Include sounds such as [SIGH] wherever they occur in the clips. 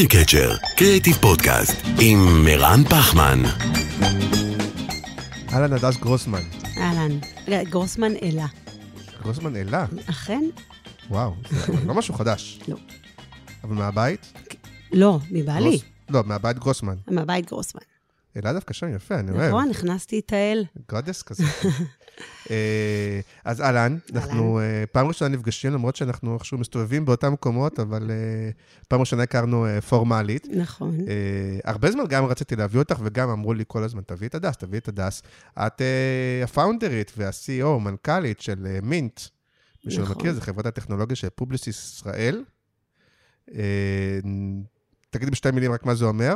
איר-קצ'ר, קריאיטיב פודקאסט, עם מרן פחמן. אהלן, הדס גרוסמן. אהלן. גרוסמן אלה. גרוסמן אלה? אכן? וואו, זה לא משהו חדש. [LAUGHS] לא. אבל מהבית? לא, מבעלי. לא, מהבית גרוסמן. מהבית גרוסמן. אלה דווקא שם יפה, אני אוהב. נכון, הכנסתי את האל. גרדס כזה. [LAUGHS] אה, אז אהלן, אנחנו אה, פעם ראשונה נפגשים, למרות שאנחנו איכשהו מסתובבים באותם מקומות, אבל אה, פעם ראשונה הכרנו פורמלית. נכון. הרבה זמן גם רציתי להביא אותך, וגם אמרו לי כל הזמן, תביאי את הדס, תביאי את הדס. את ה-founderית וה-CEO, מנכ"לית של מינט. מי שלא נכון. מכיר, זה חברת הטכנולוגיה של פובליסיס ישראל. תגידי בשתי מילים רק מה זה אומר,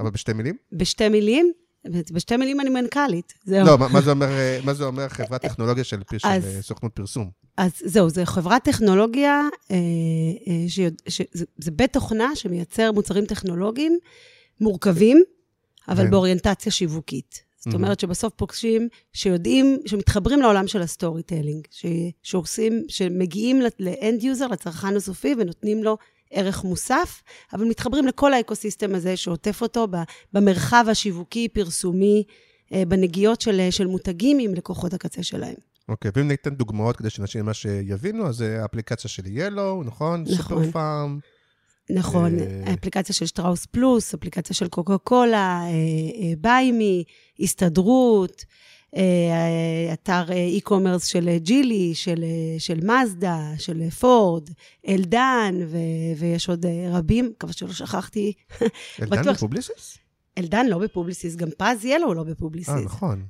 אבל בשתי מילים. בשתי מילים, בשתי מילים אני מנכ"לית. זהו. לא, מה- זה אומר, אה, מה זה אומר חברת טכנולוגיה של פר- של אז- אה, סוכנות פרסום? אז זהו, זו חברת טכנולוגיה, אה, אה, שיוד- ש- זה- זה בית תוכנה שמייצר מוצרים טכנולוגיים מורכבים, אבל כן. באוריינטציה שיווקית. זאת. אומרת שבסוף פוגשים, שיודעים, שמתחברים לעולם של ה storytelling, שעושים, שמגיעים ל end user, לצרכן הסופי, ונותנים לו ערך מוסף, אבל מתחברים לכל ה ecosystem הזה שעוטף אותו במרחב השיווקי, פרסומי, אה, בנגיעות של, של מותגים עם לקוחות הקצה שלהם. אוקיי, ואם ניתן דוגמאות כדי שאנשים ממש יבינו, אז זה האפליקציה של ילו, נכון? נכון. סופר פארם. נכון, אה, אפליקציה של שטראוס פלוס, אפליקציה של קוקה קולה, ביימי, הסתדרות, אה, אתר אה, e-commerce של אה, ג'ילי, של, אה, של מזדה, של אה, פורד, אלדן, ו, ויש עוד אה, רבים, מקווה שלא שכחתי. אלדן בפובליסיס? אלדן לא בפובליסיס, גם פז ילו לא בפובליסיס. אה, נכון.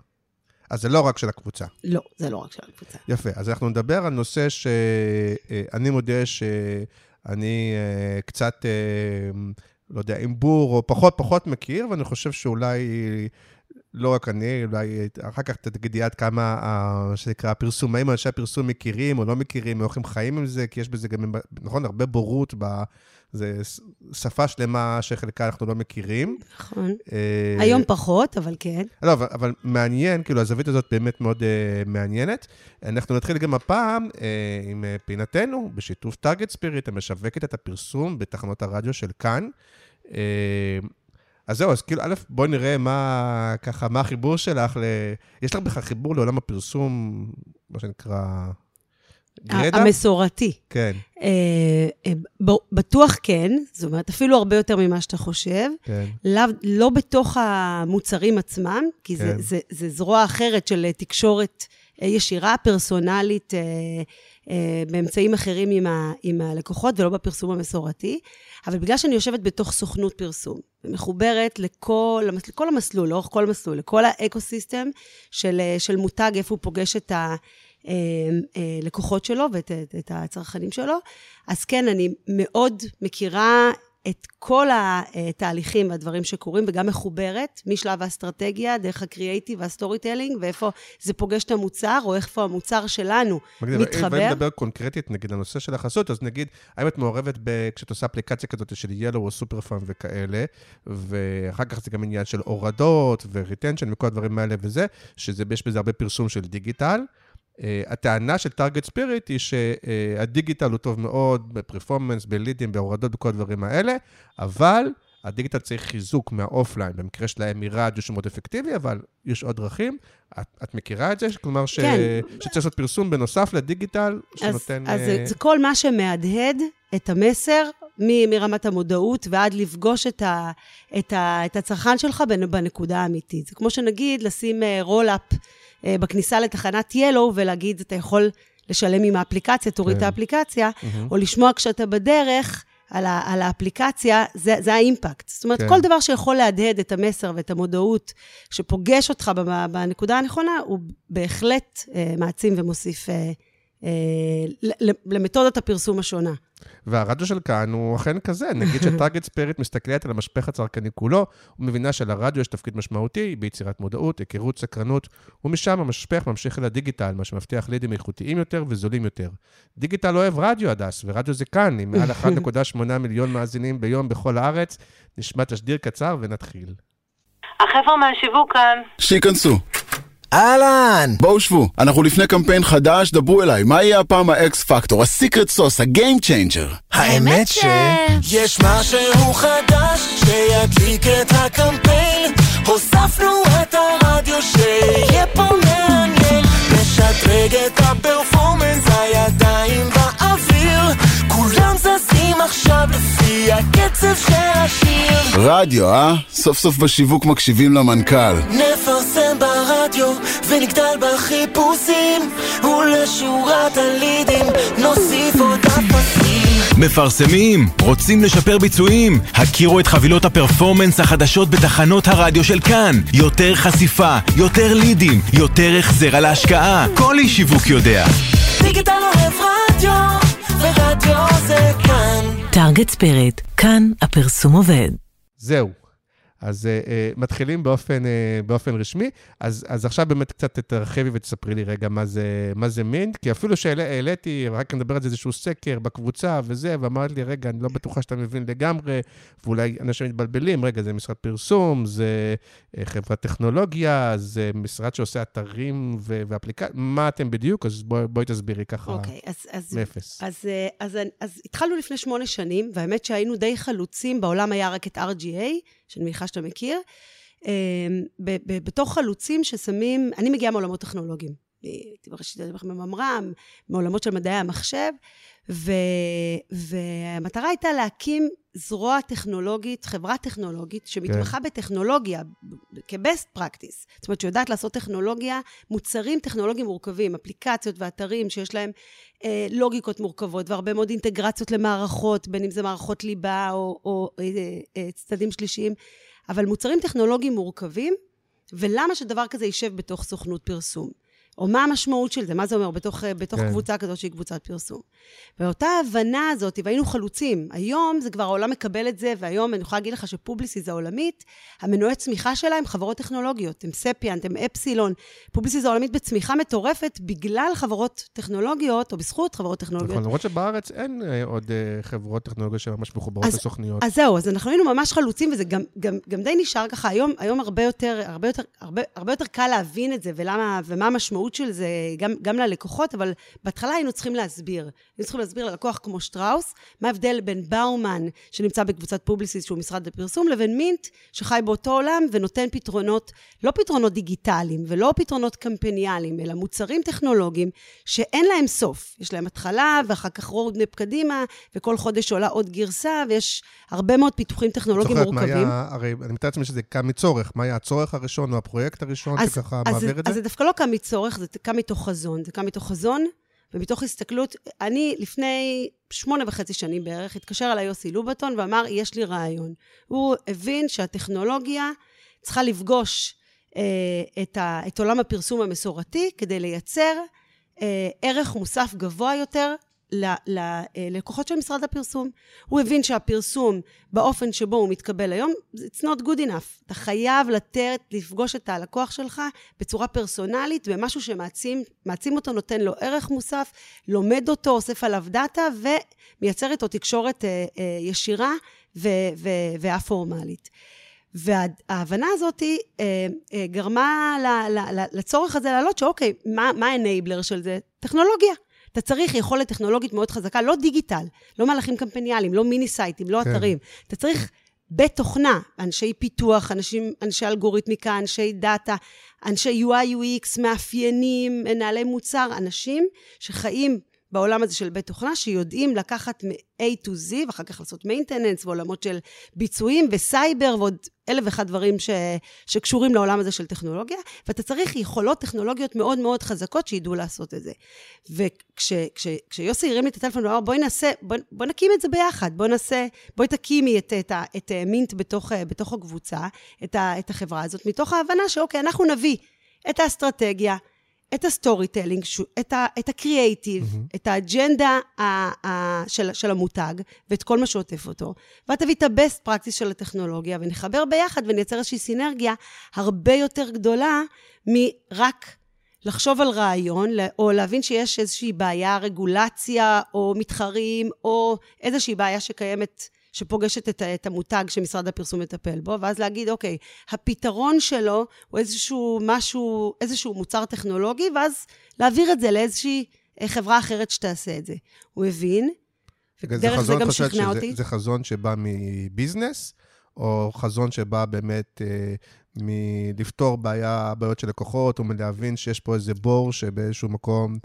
אז זה לא רק של הקבוצה. לא, זה לא רק של הקבוצה. יפה, אז אנחנו נדבר על נושא שאני מודה שאני אה, קצת, אה, לא יודע, עם בור או פחות פחות מכיר, ואני חושב שאולי, לא רק אני, אולי אחר כך תגידי עד כמה, ה- שנקרא, הפרסומאים, אנשי הפרסום מכירים או לא מכירים, או איך הם חיים עם זה, כי יש בזה גם, נכון, הרבה בורות, ב, זה שפה שלמה שחלקה אנחנו לא מכירים. נכון. אה, היום פחות, אבל כן. לא, אבל, אבל מעניין, כאילו, הזווית הזאת באמת מאוד uh, מעניינת. אנחנו נתחיל גם הפעם uh, עם פינתנו, בשיתוף טארגט ספיריט, המשווקת את הפרסום בתחנות הרדיו של כאן. Uh, אז זהו, אז כאילו, א', בואי נראה מה, ככה, מה החיבור שלך ל... יש לך בכלל חיבור לעולם הפרסום, מה שנקרא... גרדה? המסורתי. כן, אה, אה, ב- בטוח כן, זאת אומרת, אפילו הרבה יותר ממה שאתה חושב. כן. לאו, לא בתוך המוצרים עצמם, כי זה, כן. זה, זה זרוע אחרת של אה, תקשורת אה, ישירה, פרסונלית, אה, באמצעים אחרים עם, ה, עם הלקוחות ולא בפרסום המסורתי. אבל בגלל שאני יושבת בתוך סוכנות פרסום, ומחוברת לכל, לכל המסלול, לאורך כל המסלול, לכל האקו-סיסטם של, אה, של מותג, איפה הוא פוגש את הלקוחות שלו ואת את, את הצרכנים שלו, אז כן, אני מאוד מכירה את כל התהליכים והדברים שקורים, וגם מחוברת משלב האסטרטגיה, דרך הקריאייטיב וה storytelling, ואיפה זה פוגש את המוצר, או איפה המוצר שלנו אם מתחבר. נדבר קונקרטית, נגיד, לנושא של החסות, אז נגיד, האם את מעורבת ב... כשאת עושה אפליקציה כזאת של ילו או סופר פארם וכאלה, ואחר כך זה גם עניין של הורדות ו retention וכל הדברים האלה וזה, שיש בזה הרבה פרסום של דיגיטל. Uh, הטענה של טארגט ספיריט היא שהדיגיטל הוא טוב מאוד ב performance, ב leadים, בהורדות, בכל הדברים האלה, אבל הדיגיטל צריך חיזוק מה offline, במקרה שלהם מרדיו שהוא מאוד אפקטיבי, אבל יש עוד דרכים. את, את מכירה את זה? כלומר, ש... כן. שצריך לעשות פרסום בנוסף לדיגיטל, אז, שנותן... אז אה, זה, זה כל מה שמהדהד את המסר מרמת המודעות ועד לפגוש את, ה, את, ה, את הצרכן שלך בנ- בנקודה האמיתית. זה כמו שנגיד לשים רול-אפ בכניסה לתחנת ילו ולהגיד, אתה יכול לשלם עם האפליקציה, תוריד כן. את האפליקציה, מהמם. או לשמוע כשאתה בדרך על, ה, על האפליקציה, זה, זה האימפקט. זאת אומרת, כן. כל דבר שיכול להדהד את המסר ואת המודעות, שפוגש אותך בנקודה הנכונה, הוא בהחלט אה, מעצים ומוסיף אה, למתודת הפרסום השונה. והרדיו של כאן הוא אכן כזה. נגיד שטארגט ספיריט מסתכלת על המשפך הצרכני כולו, ומבינה שלרדיו יש תפקיד משמעותי ביצירת מודעות, היכרות, סקרנות, ומשם המשפך ממשיך אל הדיגיטל, מה שמבטיח לידים איכותיים יותר וזולים יותר. דיגיטל אוהב רדיו, הדס, ורדיו זה כאן, עם מעל [LAUGHS] 1.8 מיליון מאזינים ביום בכל הארץ. נשמע תשדיר קצר ונתחיל. החבר'ה מהשיווק כאן. שייכנסו. אהלן! בואו שבו, אנחנו לפני קמפיין חדש, דברו אליי, מה יהיה הפעם ה X factor, ה secret sauce, ה game changer? האמת ש... יש משהו חדש שידליק את הקמפיין הוספנו את הרדיו שיהיה פה מעניין נשדרג את ה performance, הידיים באוויר כולם זזים עכשיו לפי הקצב של השיר רדיו, אה? סוף סוף בשיווק מקשיבים למנכ"ל נפרסם ברדיו ונגדל בחיפושים ולשורת הלידים נוסיף עוד אפסים מפרסמים, רוצים לשפר ביצועים? הכירו את חבילות הפרפורמנס החדשות בתחנות הרדיו של כאן. יותר חשיפה, יותר לידים, יותר החזר על ההשקעה. כל איש שיווק יודע. דיגיטל אוהב רדיו, ורדיו זה כאן. טארגט ספיריט, כאן הפרסום עובד. זהו. אז uh, uh, מתחילים באופן, uh, באופן רשמי. אז, אז עכשיו באמת קצת תרחיבי ותספרי לי רגע מה זה, מה זה מינט, כי אפילו שהעליתי, רק נדבר על זה איזשהו סקר בקבוצה וזה, ואמרת לי, רגע, אני לא בטוחה שאתה מבין לגמרי, ואולי אנשים מתבלבלים, רגע, זה משרד פרסום, זה חברת טכנולוגיה, זה משרד שעושה אתרים ואפליקציות, מה אתם בדיוק? אז בואי בוא תסבירי ככה okay, אוקיי, אז, אז, מאפס. אז, אז, אז, אז התחלנו לפני שמונה שנים, והאמת שהיינו די חלוצים, בעולם היה רק את RGA, שאני מניחה שאתה מכיר, אמ, בתוך חלוצים ששמים, אני מגיעה מעולמות טכנולוגיים. הייתי בראשית הדרך מממר"ם, מעולמות של מדעי המחשב, ו, והמטרה הייתה להקים זרוע טכנולוגית, חברה טכנולוגית, שמתמחה כן. בטכנולוגיה, כ-best practice. זאת אומרת, שיודעת לעשות טכנולוגיה, מוצרים טכנולוגיים מורכבים, אפליקציות ואתרים שיש להם אה, לוגיקות מורכבות, והרבה מאוד אינטגרציות למערכות, בין אם זה מערכות ליבה או, או אה, אה, צדדים שלישיים, אבל מוצרים טכנולוגיים מורכבים, ולמה שדבר כזה יישב בתוך סוכנות פרסום? או מה המשמעות של זה, מה זה אומר בתוך, בתוך כן. קבוצה כזאת שהיא קבוצת פרסום. ואותה ההבנה הזאת, והיינו חלוצים, היום זה כבר העולם מקבל את זה, והיום אני יכולה להגיד לך שפובליסיס העולמית, המנועי צמיחה שלה הם חברות טכנולוגיות, הם סאפיינט, הם אפסילון. פובליסיס העולמית בצמיחה מטורפת בגלל חברות טכנולוגיות, או בזכות חברות טכנולוגיות. נכון, למרות שבארץ אין אה, עוד אה, חברות טכנולוגיות שממש מחוברות לסוכניות. אז זהו, אז אנחנו היינו ממש חלוצים, וזה גם, גם, גם די נשאר ככה. היום, היום הרבה יותר, הרבה יותר, הרבה, הרבה יותר קל להבין את זה, ולמה, ומה המשמעות המשמעות של זה גם, גם ללקוחות, אבל בהתחלה היינו צריכים להסביר. היינו צריכים להסביר ללקוח כמו שטראוס, מה ההבדל בין באומן, שנמצא בקבוצת פובליסיס, שהוא משרד הפרסום, לבין מינט, שחי באותו עולם ונותן פתרונות, לא פתרונות דיגיטליים ולא פתרונות קמפניאליים, אלא מוצרים טכנולוגיים שאין להם סוף. יש להם התחלה, ואחר כך roadmap קדימה, וכל חודש עולה עוד גרסה, ויש הרבה מאוד פיתוחים טכנולוגיים מורכבים. זוכרת מה היה, הרי אני מתאר לעצמי שזה קם מצורך, מה היה הצורך הראשון או הפרויקט הראשון אז, שככה אז, מעביר את זה? אז זה דווקא לא קם מצורך, צורך, זה קם מתוך חזון. זה קם מתוך חזון ומתוך הסתכלות. אני לפני שמונה וחצי שנים בערך, התקשר אליי יוסי לובטון ואמר, יש לי רעיון. הוא הבין שהטכנולוגיה צריכה לפגוש אה, את, ה, את עולם הפרסום המסורתי כדי לייצר אה, ערך מוסף גבוה יותר ללקוחות של משרד הפרסום. הוא הבין שהפרסום, באופן שבו הוא מתקבל היום, it's not good enough. אתה חייב לתת, לפגוש את הלקוח שלך בצורה פרסונלית, במשהו שמעצים אותו, נותן לו ערך מוסף, לומד אותו, אוסף עליו דאטה, ומייצר איתו תקשורת אה, אה, ישירה וא-פורמלית. וההבנה הזאת אה, אה, גרמה ל, ל, ל, לצורך הזה לעלות, שאוקיי, מה ה enabler של זה? טכנולוגיה. אתה צריך יכולת טכנולוגית מאוד חזקה, לא דיגיטל, לא מהלכים קמפניאליים, לא mini siteים, לא כן. אתרים. אתה צריך בתוכנה, אנשי פיתוח, אנשים, אנשי אלגוריתמיקה, אנשי דאטה, אנשי UI, UX, מאפיינים, מנהלי מוצר, אנשים שחיים בעולם הזה של בית תוכנה, שיודעים לקחת מ-A to Z, ואחר כך לעשות maintenance, ועולמות של ביצועים וסייבר, ועוד אלף ואחד דברים ש... שקשורים לעולם הזה של טכנולוגיה, ואתה צריך יכולות טכנולוגיות מאוד מאוד חזקות שידעו לעשות את זה. וכשיוסי וכש... הרים לי את הטלפון ואמר, בואי נעשה, בואי בוא נקים את זה ביחד, בואי נעשה, בואי תקימי את, את, את, את מינט בתוך, בתוך הקבוצה, את, את החברה הזאת, מתוך ההבנה שאוקיי, אנחנו נביא את האסטרטגיה, את ה storytelling, את, הקריאייטיב, mm-hmm. את האג'נדה ה, ה, של, של המותג, ואת כל מה שעוטף אותו, ואת תביא את ה-best practice של הטכנולוגיה, ונחבר ביחד ונייצר איזושהי סינרגיה הרבה יותר גדולה מרק לחשוב על רעיון, או להבין שיש איזושהי בעיה, רגולציה, או מתחרים, או איזושהי בעיה שקיימת שפוגשת את, את המותג שמשרד הפרסום מטפל בו, ואז להגיד, אוקיי, הפתרון שלו הוא איזשהו משהו, איזשהו מוצר טכנולוגי, ואז להעביר את זה לאיזושהי אה, חברה אחרת שתעשה את זה. הוא הבין, ודרך זה גם שכנע אותי. זה חזון שבא מביזנס, או חזון שבא באמת אה, מלפתור בעיה, בעיות של לקוחות, או מלהבין שיש פה איזה בור שבאיזשהו מקום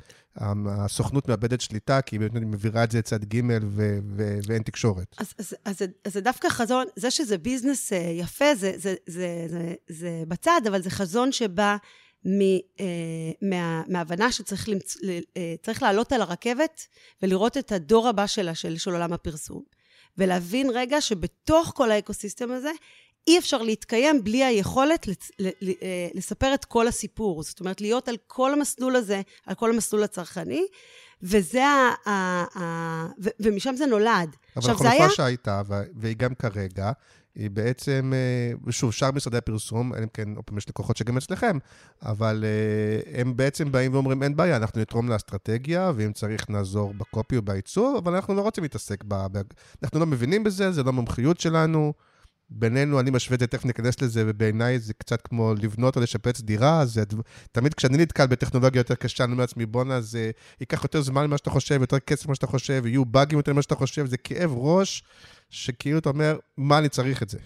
הסוכנות מאבדת שליטה, כי היא מעבירה את זה לצד ג' ו- ו- ואין תקשורת. אז, אז, אז, אז זה דווקא חזון, זה שזה ביזנס אה, יפה, זה, זה, זה, זה, זה בצד, אבל זה חזון שבא מ, אה, מה, מההבנה שצריך למצ... אה, לעלות על הרכבת ולראות את הדור הבא שלה, של, של עולם הפרסום. ולהבין רגע שבתוך כל האקוסיסטם הזה, אי אפשר להתקיים בלי היכולת אה, לספר את כל הסיפור. זאת אומרת, להיות על כל המסלול הזה, על כל המסלול הצרכני, וזה ה... ה, ה ו, ומשם זה נולד. אבל החלופה היה... שהייתה, והיא גם כרגע, היא בעצם, אה, שוב, שאר משרדי הפרסום, אלא אם כן, עוד פעם יש לקוחות שגם אצלכם, אבל אה, הם בעצם באים ואומרים, אין בעיה, אנחנו נתרום לאסטרטגיה, ואם צריך נעזור בקופי או בעיצוב, אבל אנחנו לא רוצים להתעסק ב... אנחנו לא מבינים בזה, זה לא מומחיות שלנו. בינינו, אני משווה את זה, תכף ניכנס לזה, ובעיניי זה קצת כמו לבנות או לשפץ דירה, זה תמיד כשאני נתקל בטכנולוגיה יותר קשה, אני אומר לעצמי, בואנה, זה ייקח יותר זמן ממה שאתה חושב, יותר כסף ממה שאתה חושב, יהיו באגים יותר ממה שאתה חושב, זה כאב ראש, שכאילו אתה אומר, מה אני צריך את זה?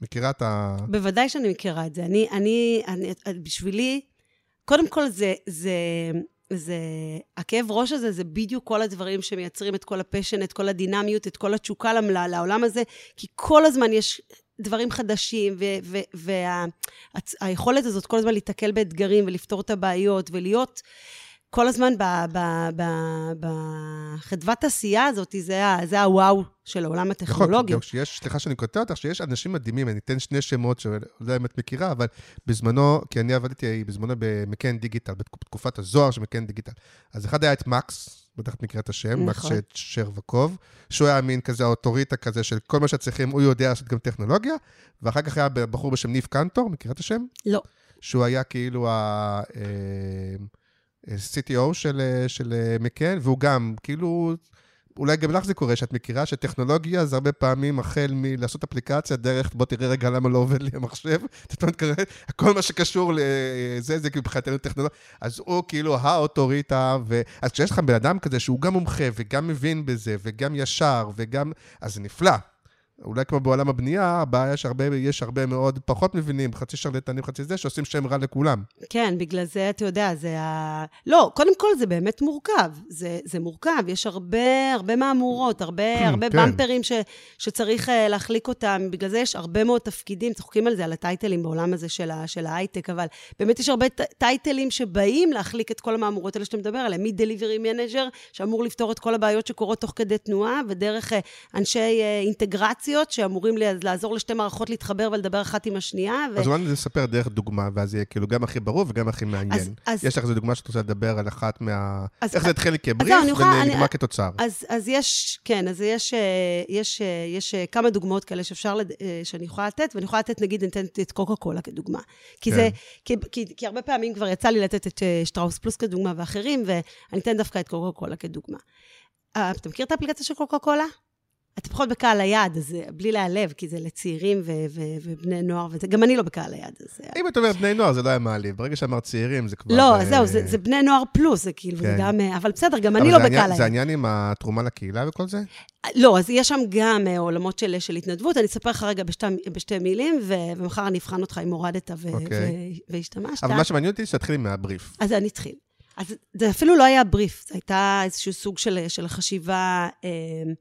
מכירה את ה... בוודאי שאני מכירה את זה. אני, אני, אני בשבילי, קודם כל זה, זה, זה, הכאב ראש הזה זה בדיוק כל הדברים שמייצרים את כל הפשן, את כל הדינמיות, את כל התשוקה לעולם הזה, כי כל הזמן יש דברים חדשים, והיכולת הזאת כל הזמן להתקל באתגרים ולפתור את הבעיות ולהיות כל הזמן בחדוות עשייה הזאת, זה, זה הוואו של העולם הטכנולוגי. נכון, שיש, סליחה שאני קוטע אותך, שיש אנשים מדהימים, אני אתן שני שמות שלא יודע אם את מכירה, אבל בזמנו, כי אני עבדתי בזמנו במקן דיגיטל, בתקופת הזוהר של מקן דיגיטל. אז אחד היה את מקס, בטח את מכירה את השם, נכון. מקס שרבקוב, שהוא היה מין כזה האוטוריטה כזה של כל מה שצריכים, הוא יודע לעשות גם טכנולוגיה, ואחר כך היה בחור בשם ניב קנטור, מכירה את השם? לא. שהוא היה כאילו ה... אה, CTO של, של מקן, והוא גם, כאילו, אולי גם לך זה קורה, שאת מכירה שטכנולוגיה זה הרבה פעמים החל מלעשות אפליקציה דרך, בוא תראה רגע למה לא עובד לי המחשב, [LAUGHS] כל מה שקשור לזה, זה מבחינתנו טכנולוגיה. אז הוא כאילו האוטוריטה, ו... אז כשיש לך בן אדם כזה שהוא גם מומחה וגם מבין בזה, וגם ישר, וגם... אז זה נפלא. אולי כמו בעולם הבנייה, הבעיה שהרבה, יש הרבה מאוד פחות מבינים, חצי שרלטנים, חצי זה, שעושים שם רע לכולם. כן, בגלל זה, אתה יודע, זה ה... לא, קודם כל זה באמת מורכב. זה, זה מורכב, יש הרבה, הרבה מהמורות, הרבה, הרבה כן. במפרים ש, שצריך uh, להחליק אותם. בגלל זה יש הרבה מאוד תפקידים, צוחקים על זה, על הטייטלים בעולם הזה של, ה, של ההייטק, אבל באמת יש הרבה טייטלים שבאים להחליק את כל המהמורות האלה שאתה מדבר עליהן, מ-Delivery Manager, שאמור לפתור את כל הבעיות שקורות תוך כדי תנועה, ודרך uh, אנשי uh, אינטגרציה. אינטגרציות שאמורים לעזור לשתי מערכות להתחבר ולדבר אחת עם השנייה. ו... אז אולי נספר דרך דוגמה, ואז יהיה כאילו גם הכי ברור וגם הכי מעניין. אז, אז... יש לך איזו דוגמה שאת רוצה לדבר על אחת מה... אז, איך זה התחיל כבריף ונגמר אני... כתוצר. אז, אז יש, כן, אז יש, אה, יש, אה, יש, יש כמה דוגמאות כאלה שאפשר, לד... אה, שאני יכולה לתת, ואני יכולה לתת, נגיד, אני אתן את קוקה קולה כדוגמה. כי כן. זה, כי, כי, כי הרבה פעמים כבר יצא לי לתת את שטראוס פלוס כדוגמה ואחרים, ואני אתן דווקא את קוקה קולה כדוגמה. אתה מכיר את האפליקציה של קוקה קולה? אתה פחות בקהל היעד, אז בלי להיעלב, כי זה לצעירים ו- ו- ובני נוער, וזה, גם אני לא בקהל היעד. אז... אם את אומרת בני נוער, זה לא היה מעליב. ברגע שאמרת צעירים, זה כבר... לא, ב... זהו, זה, זה בני נוער פלוס, זה כאילו, כן. גם... אבל בסדר, גם אני לא בקהל היעד. זה העניין עם התרומה לקהילה וכל זה? לא, אז יש שם גם אה, עולמות של, של התנדבות. אני אספר לך רגע בשתי, בשתי מילים, ו- ומחר אני אבחן אותך אם הורדת ו- אוקיי. ו- והשתמשת. אבל מה שמעניין אותי, שתתחילי מהבריף. אז אני אתחיל. אז זה אפילו לא היה בריף, זו הייתה איזשהו סוג של, של חשיבה אה, אה,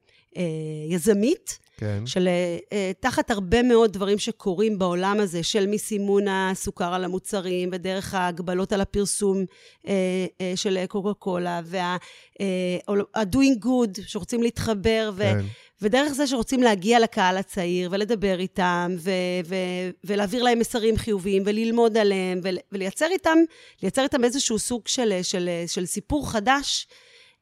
יזמית. כן. של אה, תחת הרבה מאוד דברים שקורים בעולם הזה, של מסימון הסוכר על המוצרים, ודרך ההגבלות על הפרסום אה, אה, של קוקה קולה, וה-doing good, שרוצים להתחבר, ו- כן. ודרך זה שרוצים להגיע לקהל הצעיר ולדבר איתם, ו- ו- ולהעביר להם מסרים חיוביים, וללמוד עליהם, ול- ולייצר איתם, לייצר איתם איזשהו סוג של, של, של סיפור חדש.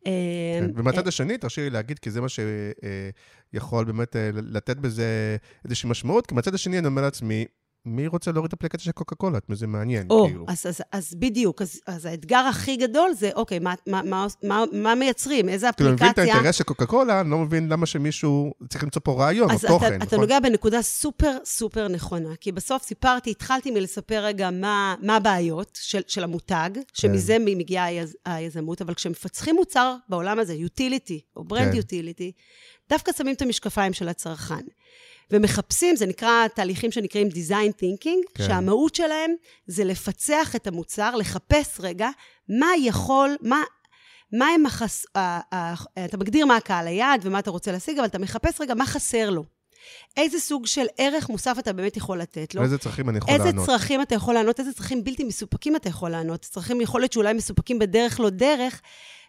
אה, כן. ומהצד השני, תרשי לי להגיד, כי זה מה שיכול באמת אה, לתת בזה איזושהי משמעות, כי מהצד השני אני אומר לעצמי, מי רוצה להוריד את אפליקציה של קוקה קולה? את זה מעניין, או, כאילו. אז, אז, אז בדיוק, אז, אז האתגר הכי גדול זה, אוקיי, מה, מה, מה, מה, מה מייצרים? איזה כאילו, אני מבין את אפליקציה? האינטרס של קוקה קולה, אני לא מבין למה שמישהו צריך למצוא פה רעיון או תוכן, אתה, אתה נכון? נוגע בנקודה סופר סופר נכונה, כי בסוף סיפרתי, התחלתי מלספר רגע מה, מה הבעיות של, של המותג, כן. שמזה מגיעה היז, היזמות, אבל כשמפצחים מוצר בעולם הזה, utility, או ברנד כן. utility, דווקא שמים את המשקפיים של הצרכן. ומחפשים, זה נקרא תהליכים שנקראים design thinking, כן. שהמהות שלהם זה לפצח את המוצר, לחפש רגע מה יכול, מה, מה הם החס... אתה מגדיר מה הקהל היעד ומה אתה רוצה להשיג, אבל אתה מחפש רגע מה חסר לו. איזה סוג של ערך מוסף אתה באמת יכול לתת לו. איזה צרכים אני יכול איזה לענות? צרכים אתה יכול לענות, איזה צרכים בלתי מסופקים אתה יכול לענות. צרכים יכול להיות שאולי מסופקים בדרך לא דרך,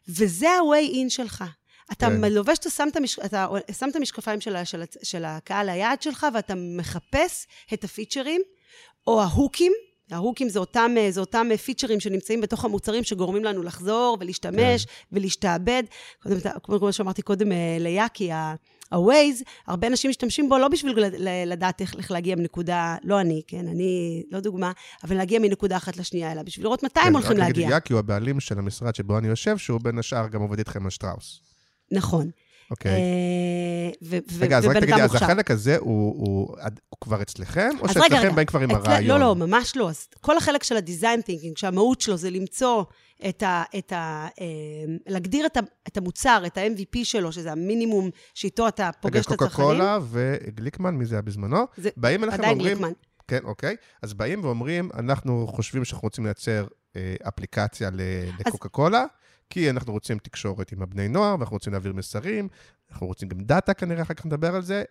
וזה ה-way in שלך. אתה כן. לובש, אתה שם את, המש... אתה שם את המשקפיים של, ה... של, ה... של הקהל היעד שלך, ואתה מחפש את הפיצ'רים, או ההוקים. ההוקים זה אותם, זה אותם פיצ'רים שנמצאים בתוך המוצרים שגורמים לנו לחזור ולהשתמש כן. ולהשתעבד. קודם, כמו שאמרתי קודם אה, ליאקי, ה-Waze, הרבה אנשים משתמשים בו לא בשביל לדעת איך, איך להגיע מנקודה, לא אני, כן, אני לא דוגמה, אבל להגיע מנקודה אחת לשנייה, אלא בשביל לראות מתי הם הולכים כן, רק להגיע. נגיד יאקי הוא הבעלים של המשרד שבו אני יושב, שהוא בין השאר גם עובד איתכם על שטראוס. נכון. אוקיי. אה, רגע, אז רק תגידי, אז. החלק הזה הוא כבר אצלכם, או שאצלכם רגע, רגע, באים כבר עם אצל- הרעיון? לא, לא, ממש לא. אז כל החלק של ה-design thinking, שהמהות שלו זה למצוא את ה... את ה אה, להגדיר את, המוצר, את ה-MVP שלו, שזה המינימום שאיתו אתה רגע, פוגש את קוקה הצרכנים. קולה וגליקמן, מי זה היה בזמנו? באים אליכם עדיין ואומרים... גליקמן. כן, אוקיי. אז באים ואומרים, אנחנו חושבים שאנחנו רוצים לייצר אה, אפליקציה לקוקה קולה, כי אנחנו רוצים תקשורת עם הבני נוער, ואנחנו רוצים להעביר מסרים, אנחנו רוצים גם דאטה כנראה, אחר כך נדבר על זה,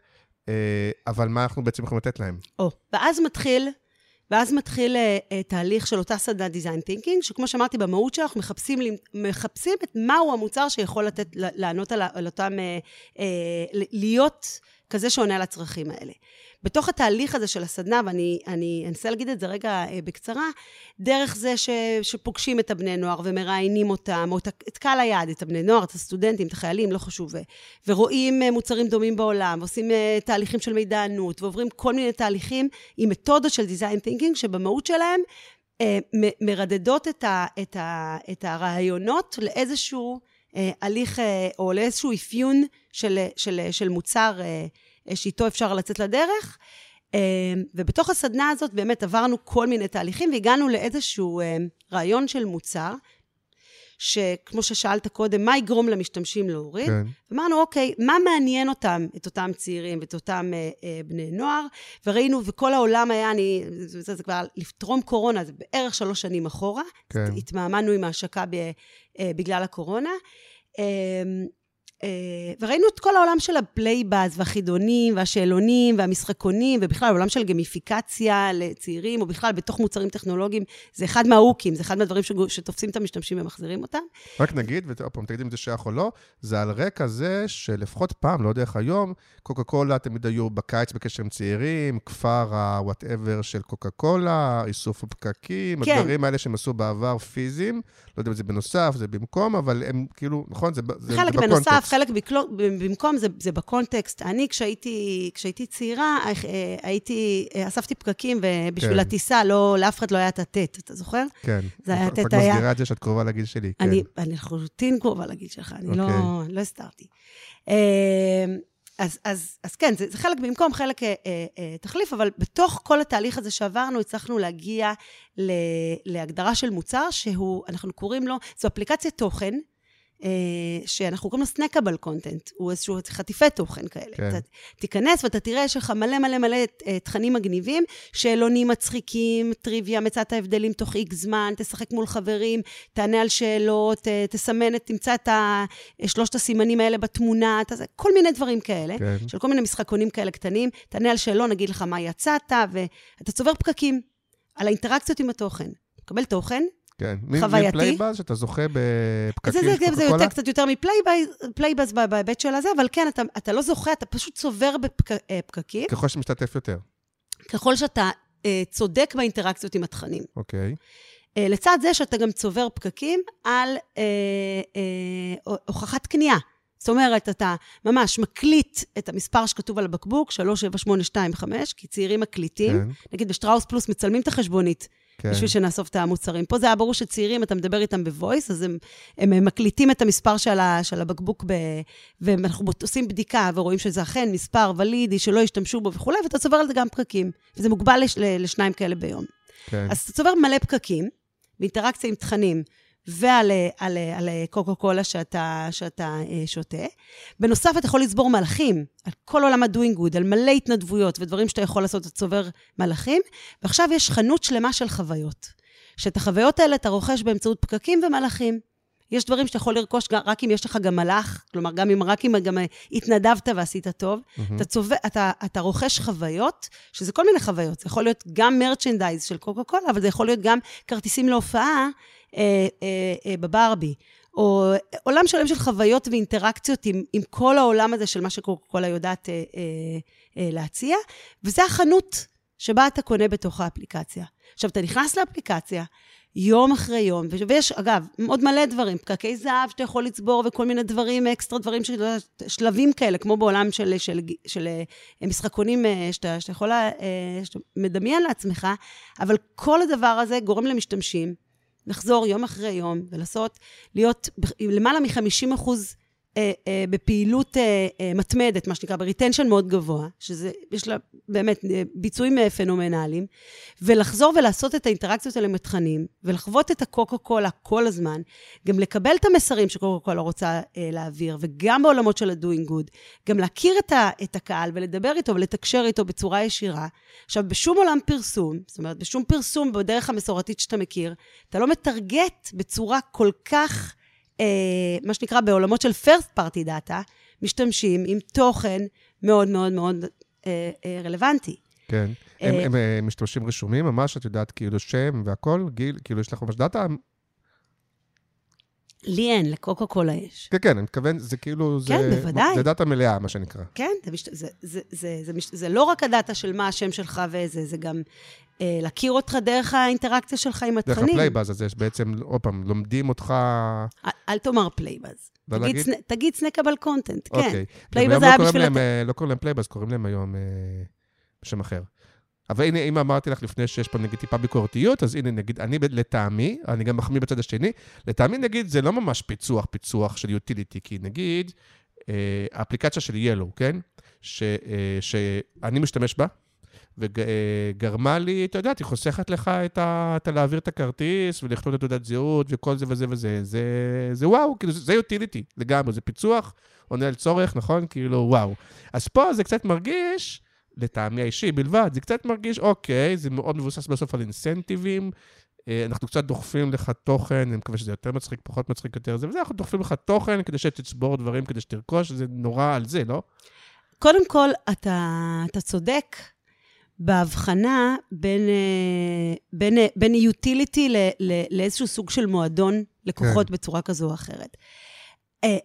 אה, אבל מה אנחנו בעצם יכולים לתת להם? או, ואז מתחיל, ואז מתחיל אה, תהליך של אותה סדנה design thinking, שכמו שאמרתי, במהות שלו אנחנו מחפשים, מחפשים את מהו המוצר שיכול לתת, לענות על, על אותם, אה, ל- להיות כזה שעונה על הצרכים האלה. בתוך התהליך הזה של הסדנה, ואני אני אנסה להגיד את זה רגע אה, בקצרה, דרך זה ש, שפוגשים את הבני נוער ומראיינים אותם, או את, את קהל היעד, את הבני נוער, את הסטודנטים, את החיילים, לא חשוב, ורואים אה, מוצרים דומים בעולם, ועושים אה, תהליכים של מידענות, ועוברים כל מיני תהליכים עם מתודות של design thinking, שבמהות שלהם מ- מרדדות את, ה, את, ה, את הרעיונות לאיזשהו הליך, או לאיזשהו אפיון של, של, של מוצר שאיתו אפשר לצאת לדרך. אה, ובתוך הסדנה הזאת באמת עברנו כל מיני תהליכים והגענו לאיזשהו אה, רעיון של מוצר, שכמו ששאלת קודם, מה יגרום למשתמשים להוריד? כן. אמרנו, אוקיי, מה מעניין אותם, את אותם צעירים ואת אותם אה, אה, בני נוער? וראינו, וכל העולם היה, אני, זה, זה, זה כבר טרום קורונה, זה בערך שלוש שנים אחורה. כן. התמהמהנו עם ההשקה ב, אה, בגלל הקורונה. אה, וראינו את כל העולם של הפלייבאזז והחידונים והשאלונים והמשחקונים, ובכלל העולם של גיימיפיקציה לצעירים, או בכלל בתוך מוצרים טכנולוגיים, זה אחד מה hookים, זה אחד מהדברים שתופסים את המשתמשים ומחזירים אותם. רק נגיד, ועוד פעם, תגידי אם זה שייך או לא, זה על רקע זה שלפחות פעם, לא יודע איך היום, קוקה קולה תמיד היו בקיץ בקשר עם צעירים, כפר ה-whatever של קוקה קולה, איסוף הפקקים, כן. הדברים האלה שהם עשו בעבר פיזיים, לא יודע אם זה בנוסף, זה במקום, אבל הם כאילו, נכון, זה, זה, חלק זה בנוסף, בקונטקסט. חלק בקלו, במקום, זה, זה בקונטקסט. אני, כשהייתי, כשהייתי צעירה, אה, הייתי, אה, אספתי פקקים, ובשביל כן. הטיסה, לא, לאף אחד לא היה את הטט, אתה זוכר? כן. זה היה את טט רק היה- מסבירה את זה שאת קרובה לגיל שלי, כן. אני, אני לחלוטין קרובה לגיל שלך, אני לא, אוקיי. לא הסתרתי. אז, אז, אז כן, זה, זה חלק במקום, חלק אה, אה, אה, תחליף, אבל בתוך כל התהליך הזה שעברנו, הצלחנו להגיע ל, להגדרה של מוצר שהוא, אנחנו קוראים לו, זו אפליקציית תוכן, שאנחנו קוראים לו סנקבל קונטנט, הוא איזשהו חטיפי תוכן כאלה. כן. אתה תיכנס ואתה תראה, יש לך מלא מלא מלא אה, תכנים מגניבים, שאלונים מצחיקים, טריוויה, מצאת ההבדלים תוך איקס זמן, תשחק מול חברים, תענה על שאלות, אה, תסמן, תמצא את שלושת הסימנים האלה בתמונה, אתה, זה- כל מיני דברים כאלה, כן. של כל מיני משחקונים כאלה קטנים, תענה על שאלון, נגיד לך מה יצאת, ואתה צובר פקקים על האינטראקציות עם התוכן. מקבל תוכן, כן. חווייתי. מפלייבאז, שאתה זוכה בפקקים זה, זה, של זה, זה קוקה-קולה? יותר, קצת יותר מפלייבאז בהיבט של הזה, אבל כן, אתה, אתה לא זוכה, אתה פשוט צובר בפקקים, ככל שאתה משתתף יותר. ככל שאתה אה, צודק באינטראקציות עם התכנים. אוקיי. אה, לצד זה שאתה גם צובר פקקים על אה, אה, הוכחת קנייה. זאת אומרת, אתה ממש מקליט את המספר שכתוב על הבקבוק, 37825, כי צעירים מקליטים. כן, נגיד בשטראוס פלוס מצלמים את החשבונית כן. בשביל שנאסוף את המוצרים. פה זה היה ברור שצעירים, אתה מדבר איתם בוויס, אז הם, הם מקליטים את המספר של, ה, של הבקבוק, ב, ואנחנו עושים בדיקה ורואים שזה אכן מספר ולידי, שלא ישתמשו בו וכולי, ואתה צובר על זה גם פקקים. וזה מוגבל לש, לשניים כאלה ביום. כן. אז אתה צובר מלא פקקים, באינטראקציה עם תכנים, ועל על, על קוקה קולה שאתה, שאתה אה, שותה. בנוסף, אתה יכול לצבור מלאכים, על כל עולם ה-doing good, על מלא התנדבויות ודברים שאתה יכול לעשות, אתה צובר מלאכים. ועכשיו יש חנות שלמה של חוויות. שאת החוויות האלה אתה רוכש באמצעות פקקים ומלאכים. יש דברים שאתה יכול לרכוש רק אם יש לך גם מלאך, כלומר, גם אם רק אם גם אה, התנדבת ועשית טוב. אתה, צובע, אתה, אתה רוכש חוויות, שזה כל מיני חוויות. זה יכול להיות גם מרצ'נדייז של קוקה קולה, אבל זה יכול להיות גם כרטיסים להופעה אה, אה, אה, בברבי. או עולם שלם של חוויות ואינטראקציות עם, עם כל העולם הזה של מה שקוקה יודעת אה, אה, אה, להציע, וזה החנות שבה אתה קונה בתוך האפליקציה. עכשיו, אתה נכנס לאפליקציה, יום אחרי יום, ויש, אגב, עוד מלא דברים, פקקי זהב שאתה יכול לצבור וכל מיני דברים, אקסטרה דברים, של, שלבים כאלה, כמו בעולם של, של, של, של אה, משחקונים אה, שאתה, שאתה יכול, אה, שאתה מדמיין לעצמך, אבל כל הדבר הזה גורם למשתמשים לחזור יום אחרי יום ולעשות, להיות למעלה מ-50 אחוז בפעילות אה, אה, מתמדת, מה שנקרא, ב retention מאוד גבוה, שזה, יש לה באמת אה, ביצועים אה, פנומנליים, ולחזור ולעשות את האינטראקציות האלה עם התכנים, ולחוות את הקוקה קולה כל הזמן, גם לקבל את המסרים שקוקה קולה רוצה אה, להעביר, וגם בעולמות של ה-doing good, גם להכיר את, ה, את הקהל ולדבר איתו ולתקשר איתו בצורה ישירה. עכשיו, בשום עולם פרסום, זאת אומרת, בשום פרסום בדרך המסורתית שאתה מכיר, אתה לא מטרגט בצורה כל כך... אה, מה שנקרא בעולמות של first party data, משתמשים עם תוכן מאוד מאוד מאוד אה, אה, רלוונטי. כן. הם, אה, הם, אה, משתמשים רשומים ממש, את יודעת, כאילו שם והכל, גיל, כאילו יש לך ממש דאטה? לי אין, לקוקה קולה יש. כן, כן, אני מתכוון, זה כאילו, זה... כן, בוודאי. זה דאטה מלאה, מה שנקרא. כן, זה. זה, זה, זה, זה, מש... זה לא רק הדאטה של מה השם שלך וזה, זה גם אה, להכיר אותך דרך האינטראקציה שלך עם דרך התכנים. הפלייבאז הזה, יש בעצם, עוד פעם, לומדים אותך... אל, אל תאמר פלייבאז. לא תגיד, להגיד? סנ... תגיד snackable content, כן. אוקיי. פלייבאז היה לא בשביל... אה, לא קוראים להם פלייבאז, קוראים להם היום אה, בשם אחר. אבל הנה, אם אמרתי לך לפני שיש פה נגיד טיפה ביקורתיות, אז הנה, נגיד, אני לטעמי, אני גם מחמיא בצד השני, לטעמי נגיד זה לא ממש פיצוח, פיצוח של יוטיליטי, כי נגיד, אה, האפליקציה של ילו, כן? ש, אה, שאני משתמש בה, וגרמה לי, אתה יודע, היא חוסכת לך את ה... את ה- להעביר את הכרטיס ולכתוב את תעודת זהות וכל זה וזה וזה. זה, זה וואו, כאילו, זה יוטיליטי לגמרי, זה פיצוח, עונה על צורך, נכון? כאילו, וואו. אז פה זה קצת מרגיש, לטעמי האישי בלבד, זה קצת מרגיש, אוקיי, זה מאוד מבוסס בסוף על אינסנטיבים, אה, אנחנו קצת דוחפים לך תוכן, אני מקווה שזה יותר מצחיק, פחות מצחיק יותר זה, וזה, אנחנו דוחפים לך תוכן כדי שתצבור דברים, כדי שתרכוש, זה נורא על זה, לא? קודם כל, אתה, אתה צודק בהבחנה בין, אה, בין, אה, בין יוטיליטי ל, ל, לאיזשהו סוג של מועדון לקוחות כן. בצורה כזו או אחרת. אה,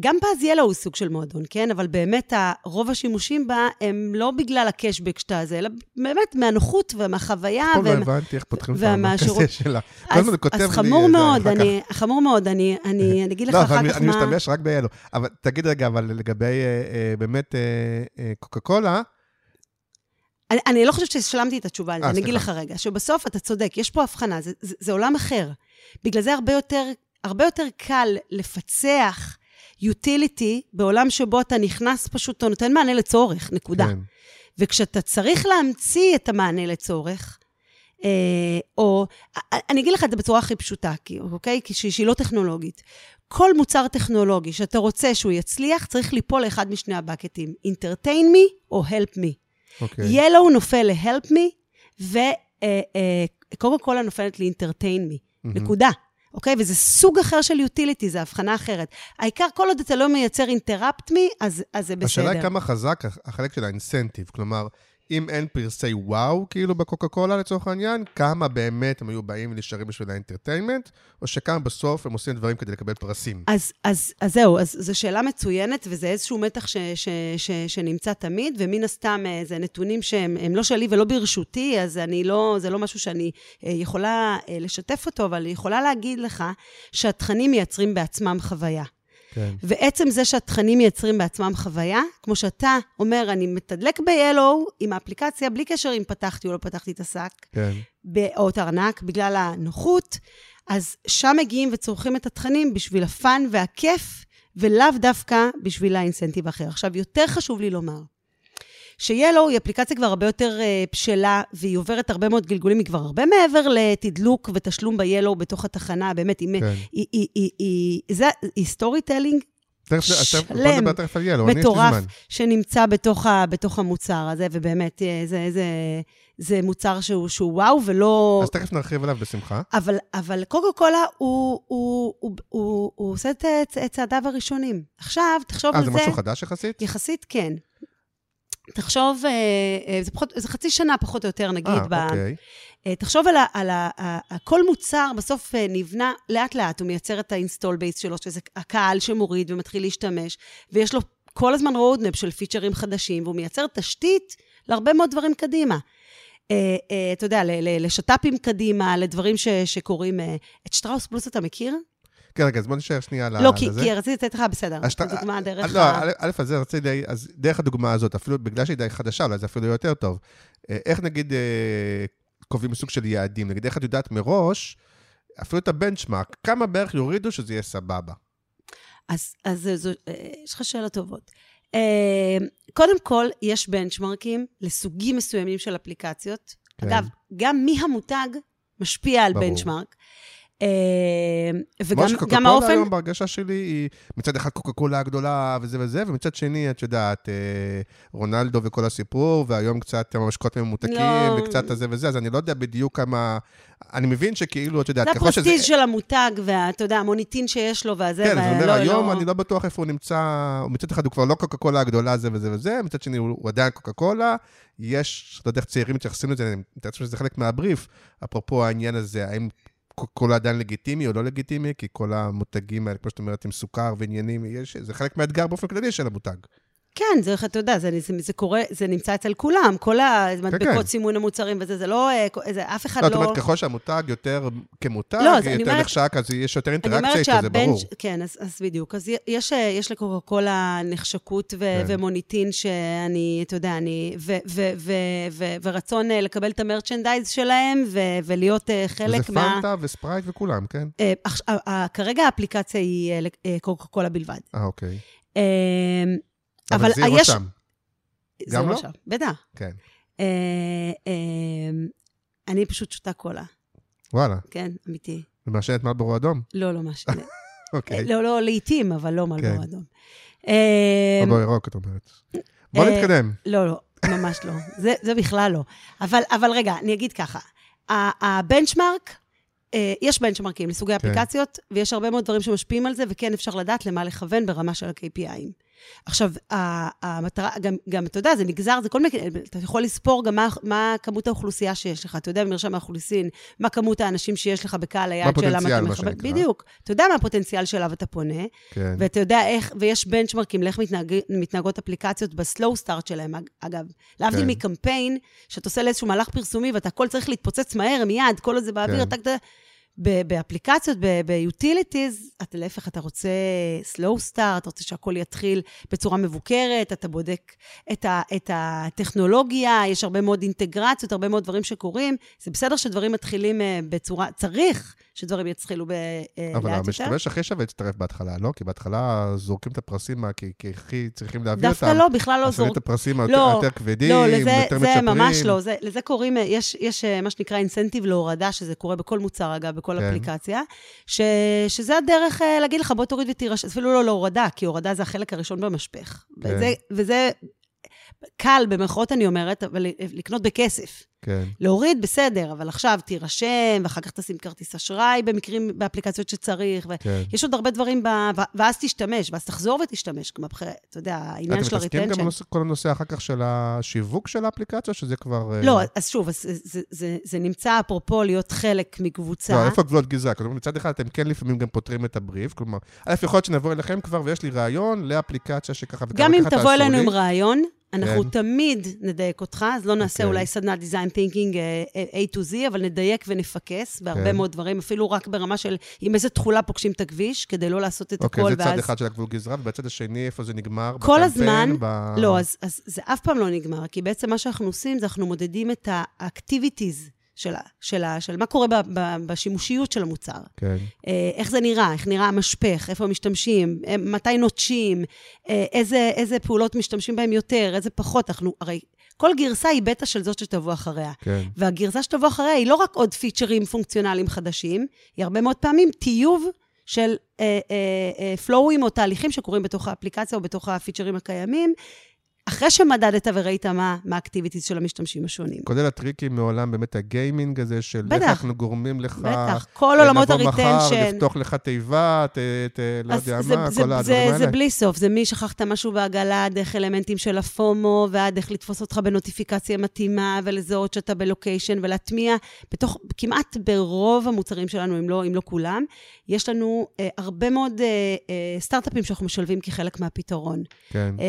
גם פז ילו הוא סוג של מועדון, כן? אבל באמת רוב השימושים בה הם לא בגלל הקשבק שאתה זה, אלא באמת מהנוחות ומהחוויה. פה לא ומה- הבנתי איך פותחים את המרכזיה שלה. כל הזמן כותב לי... אז חמור מאוד. אני, חמור מאוד, אני, אני, אני אגיד [LAUGHS] לך לא, אחר כך אני מה... משתמש רק באלו. אבל תגיד רגע, אבל לגבי באמת קוקה קולה, אני, אני לא חושבת שהשלמתי את התשובה על זה, אה, אני אגיד. לך רגע, שבסוף אתה צודק, יש פה הבחנה, זה, זה, זה עולם אחר. בגלל זה הרבה יותר, הרבה יותר קל לפצח יוטיליטי בעולם שבו אתה נכנס פשוט, אתה נותן מענה לצורך, נקודה. כן. וכשאתה צריך להמציא את המענה לצורך, אה, או, אני אגיד לך את זה בצורה הכי פשוטה, כי- אוקיי? כי שהיא לא טכנולוגית. כל מוצר טכנולוגי שאתה רוצה שהוא יצליח, צריך ליפול לאחד משני הבקטים, entertain me או help me. אוקיי. ילו נופל ל-help me, וקוקה קולה נופלת ל-entertain me. נקודה. אוקיי? וזה סוג אחר של utility, זו הבחנה אחרת. העיקר, כל עוד אתה לא מייצר interrupt me, אז, אז זה בסדר. השאלה היא כמה חזק החלק של האינסנטיב. כלומר, אם אין פרסי וואו, כאילו בקוקה קולה לצורך העניין, כמה באמת הם היו באים ונשארים בשביל האנטרטיימנט, או שכמה בסוף הם עושים דברים כדי לקבל פרסים. אז, אז, אז זהו, אז זו שאלה מצוינת, וזה איזשהו מתח ש, ש, ש, שנמצא תמיד, ומן הסתם אה, זה נתונים שהם הם לא שלי ולא ברשותי, אז אני לא, זה לא משהו שאני אה, יכולה אה, לשתף אותו, אבל אני יכולה להגיד לך שהתכנים מייצרים בעצמם חוויה. כן. ועצם זה שהתכנים מייצרים בעצמם חוויה, כמו שאתה אומר, אני מתדלק ב-Yellow עם האפליקציה, בלי קשר אם פתחתי או לא פתחתי את השק, כן. או את הארנק, בגלל הנוחות, אז שם מגיעים וצורכים את התכנים בשביל הפאן והכיף, ולאו דווקא בשביל האינסנטיב האחר. עכשיו, יותר חשוב לי לומר, ש-Yellow היא אפליקציה כבר הרבה יותר uh, בשלה, והיא עוברת הרבה מאוד גלגולים, היא כבר הרבה מעבר לתדלוק ותשלום ב-Yellow בתוך התחנה, באמת, היא, כן. היא, היא, היא, היא, זה, היא storytelling תכף, שלם, תכף על Yellow, מטורף. שנמצא בתוך, ה, בתוך המוצר הזה, ובאמת, אה, זה, זה, זה מוצר שהוא, שהוא וואו, ולא... אז תכף נרחיב עליו בשמחה. אבל, אבל קוקה קולה, הוא, הוא, הוא, הוא, הוא עושה את, צעדיו הראשונים. עכשיו, תחשוב אה, על זה זה... משהו חדש יחסית? יחסית כן. תחשוב, אה, אה, זה, פחות, זה חצי שנה פחות או יותר, נגיד, ב, אה, אוקיי. אה, תחשוב על, ה, על ה, ה, כל מוצר בסוף נבנה לאט-לאט, הוא מייצר את ה install base שלו, שזה הקהל שמוריד ומתחיל להשתמש, ויש לו כל הזמן roadmap של פיצ'רים חדשים, והוא מייצר תשתית להרבה מאוד דברים קדימה. אתה יודע, לשת"פים קדימה, לדברים ש, שקורים. את שטראוס פלוס אתה מכיר? כן, רגע, אז בוא נשאר שנייה על לא, כי, רציתי לתת לך, בסדר, אז שאתה- דוגמה דרך לא, ה... א', א', אז זה רציתי, די- אז דרך הדוגמה הזאת, אפילו בגלל שהיא די חדשה, אולי זה אפילו יותר טוב. אה, איך נגיד אה, קובעים סוג של יעדים? נגיד, איך את יודעת מראש, אפילו את הבנצ'מארק, כמה בערך יורידו שזה יהיה סבבה? אז, אז זו- זו- אה, יש לך שאלות טובות. קודם כל, יש בנצ'מרקים לסוגים מסוימים של אפליקציות. כן. אגב, גם מי המותג משפיע על ברור. בנצ'מרק. אה, וגם כמו גם שקוקה קולה האופן... היום בהרגשה שלי היא מצד אחד קוקה קולה הגדולה וזה וזה, ומצד שני, את יודעת, אה, רונלדו וכל הסיפור, והיום קצת המשקות ממותקים, לא. וקצת הזה וזה, אז אני לא יודע בדיוק כמה... אני מבין שכאילו, את יודעת, זה ככל שזה... הפרסטיז' של המותג, ואתה יודע, המוניטין שיש לו, והזה, כן, אז אני אומר, ולא- היום לא- אני לא בטוח איפה הוא נמצא, מצד אחד הוא כבר לא קוקה קולה הגדולה זה וזה וזה, מצד שני הוא עדיין קוקה קולה, יש, לא יודע איך צעירים מתייחסים לזה, אני מתאר לעצמי שזה חלק מהבריף, אפרופו העניין הזה, האם קולה עדיין לגיטימי או לא לגיטימי, כי כל המותגים האלה, כמו שאת אומרת, עם סוכר ועניינים, יש, זה חלק מהאתגר באופן כללי של המותג. כן, זה, אתה יודע, זה, זה, זה קורה, זה נמצא אצל כולם, כל המדבקות כן. סימון המוצרים וזה, זה לא, אה, זה, אף אחד לא, לא... את אומרת, ככל שהמותג יותר כמותג, לא, יותר אומרת- נחשק, אז יש יותר אינטראקציה איתו, זה ברור. כן, אז, אז בדיוק. אז יש, יש לקוקה קולה נחשקות ו- כן. ומוניטין שאני, אתה יודע, אני, ו- ו- ו- ו- ורצון אה, לקבל את המרצ'נדייז שלהם ו- ולהיות אה, חלק זה מה... פנטה וספרייט וכולם, כן? אה, אה, אה, כרגע האפליקציה היא אה, אה, קוקה קולה בלבד. אה, אוקיי. אה, אבל זירו יש- שם. זה גם לא? עכשיו, בטח. כן. אה, אה, אני פשוט שותה קולה, וואלה. כן, אמיתי. ומעשנת מלבורו אדום? לא, לא משנה. [LAUGHS] אוקיי. לא, לא, לעיתים, אבל לא מלבורו כן. אדום. אה, לא ירוק, את אומרת. בוא אה, נתקדם. לא, לא, ממש לא. זה, זה בכלל לא. אבל, אבל רגע, אני אגיד ככה. הבנצ'מארק, אה, יש בנצ'מרקים לסוגי כן. אפליקציות, ויש הרבה מאוד דברים שמשפיעים על זה, וכן אפשר לדעת למה לכוון ברמה של ה-KPIים. עכשיו, המטרה, גם, גם, אתה יודע, זה נגזר, זה כל מיני, אתה יכול לספור גם מה, מה כמות האוכלוסייה שיש לך. אתה יודע במרשם האוכלוסין, מה כמות האנשים שיש לך בקהל היעד אתה מה מכוון- שנקרא. בדיוק. אתה יודע מה הפוטנציאל שאליו אתה פונה, כן. ואתה יודע איך, ויש בנצ'מרקים לאיך מתנהג, מתנהגות אפליקציות בסלואו סטארט שלהם, אג- אגב. להבדיל כן. מקמפיין, שאתה עושה לאיזשהו מהלך פרסומי ואתה הכל צריך להתפוצץ מהר, מיד, כל עוד זה באוויר, כן. ב- באפליקציות, ב-utilities, אתה להפך, אתה רוצה slow start, אתה רוצה שהכל יתחיל בצורה מבוקרת, אתה בודק את, ה, את הטכנולוגיה, יש הרבה מאוד אינטגרציות, הרבה מאוד דברים שקורים. זה בסדר שדברים מתחילים אה, בצורה, צריך שדברים יתחילו ב- אה, אבל. המשתמש הכי שווה להצטרף בהתחלה, לא? כי בהתחלה זורקים את הפרסים, כי כי הכי צריכים להביא אותם. דווקא לא, בכלל לא אז שמים זורק. את הפרסים היותר לא, היותר כבדים, לא, יותר זה מצ'פרים. ממש לא, זה, לזה קוראים, יש, יש אה, מה שנקרא אינסנטיב להורדה, שזה קורה בכל מוצר, אגב, בכל כן. אפליקציה, ש, שזה הדרך אה, להגיד לך, בוא תוריד ותירשם, אפילו לא להורדה, כי הורדה זה החלק הראשון במשפך. כן. וזה קל, במרכאות אני אומרת, אבל לקנות בכסף. כן. להוריד, בסדר, אבל עכשיו תירשם, ואחר כך תשים כרטיס אשראי במקרים, באפליקציות שצריך, כן. ויש עוד הרבה דברים, ב... ו- ואז תשתמש, ואז תחזור ותשתמש. כלומר, בח- אתה יודע, העניין של אתם מתעסקים גם הריטנשן. בנושא- כל הנושא אחר כך של השיווק של האפליקציה, שזה כבר... אה, לא, אז שוב, אז זה, זה, זה, זה נמצא אפרופו להיות חלק מקבוצה. לא, איפה הגבולות גזרה? כלומר, מצד אחד אתם כן לפעמים גם פותרים את הבריף, כלומר, א', יכול להיות שנבוא אליכם כבר ויש לי רעיון לאפליקציה שככה וככה גם אם תבוא תעשו אלינו לי. עם רעיון, אנחנו כן. תמיד נדייק אותך, אז לא נעשה אוקיי. אולי סדנת design thinking אה, A to Z, אבל נדייק ונפקס בהרבה כן. מאוד דברים, אפילו רק ברמה של עם איזה תכולה פוגשים את הכביש, כדי לא לעשות את אוקיי, הכל, זה צד ואז... אחד של הגבול גזרה, ובצד השני, איפה זה נגמר? כל בקמפיין, הזמן, ב... לא, אז, אז זה אף פעם לא נגמר, כי בעצם מה שאנחנו עושים זה אנחנו מודדים את ה-activities של, של, של מה קורה ב, ב, בשימושיות של המוצר. כן. אה, איך זה נראה, איך נראה המשפך, איפה משתמשים, אה, מתי נוטשים, אה, איזה, איזה פעולות משתמשים בהם יותר, איזה פחות. אנחנו, הרי כל גרסה היא בטא של זאת שתבוא אחריה. כן. והגרסה שתבוא אחריה היא לא רק עוד פיצ'רים פונקציונליים חדשים, היא הרבה מאוד פעמים טיוב של אה, אה, אה, flowים או תהליכים שקורים בתוך האפליקציה או בתוך הפיצ'רים הקיימים, אחרי שמדדת וראית מה, ה activities של המשתמשים השונים. כולל הטריקים מעולם באמת ה gaming הזה, של בטח. איך אנחנו גורמים לך... בטח, כל עולמות לבוא מחר, ה retention. לפתוח לך תיבה, ת, ת, לא יודע זה, מה, זה, כל הדברים זה, האלה. זה בלי סוף, זה מי שכחת משהו בעגלה, דרך אלמנטים של ה FOMO, ועד איך לתפוס אותך בנוטיפיקציה מתאימה, ולזהות שאתה ב location, ולהטמיע בתוך, כמעט ברוב המוצרים שלנו, אם לא, אם לא כולם, יש לנו אה, הרבה מאוד אה, אה, סטארט-אפים שאנחנו משלבים כחלק מהפתרון. כן. אה,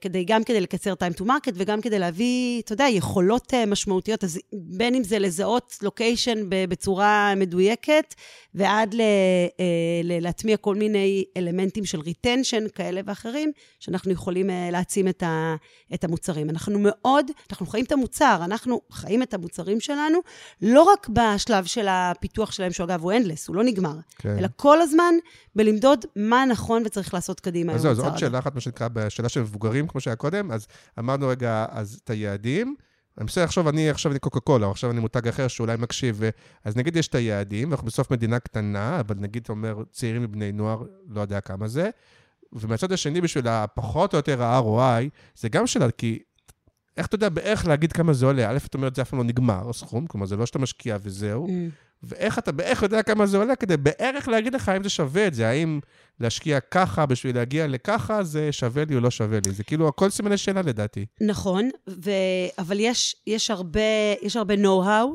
כדי, גם כדי לקצר time to market וגם כדי להביא, אתה יודע, יכולות אה, משמעותיות, אז בין אם זה לזהות location בצורה מדויקת, ועד ל, אה, ל, להטמיע כל מיני אלמנטים של retention כאלה ואחרים, שאנחנו יכולים אה, להעצים את, ה, את המוצרים. אנחנו מאוד, אנחנו חיים את המוצר, אנחנו חיים את המוצרים שלנו, לא רק בשלב של הפיתוח שלהם, שאגב הוא endless, הוא לא נגמר, כן. אלא כל הזמן בלמדוד מה נכון וצריך לעשות קדימה אז זהו, המוצר עוד. שאלה אחת, מה שנקרא, בשאלה של מבוגרים, כמו שהיה קודם, אז אמרנו רגע, אז את היעדים. אני מנסה לחשוב, אני עכשיו אני קוקה קולה, או עכשיו אני מותג אחר שאולי מקשיב, אז נגיד יש את היעדים, ואנחנו בסוף מדינה קטנה, אבל נגיד אתה אומר צעירים מבני נוער, לא יודע כמה זה, ומהצד השני, בשביל הפחות או יותר ה-ROI, זה גם שאלה, כי איך אתה יודע בערך להגיד כמה זה עולה? א', את אומרת, זה אף פעם לא נגמר, הסכום, כלומר, זה לא שאתה משקיע וזהו, Mm. ואיך אתה בערך יודע כמה זה עולה, כדי בערך להגיד לך אם זה שווה את זה, האם להשקיע ככה בשביל להגיע לככה, זה שווה לי או לא שווה לי. זה כאילו הכל סימני שאלה לדעתי. נכון, ו... אבל יש, יש הרבה, יש הרבה know-how,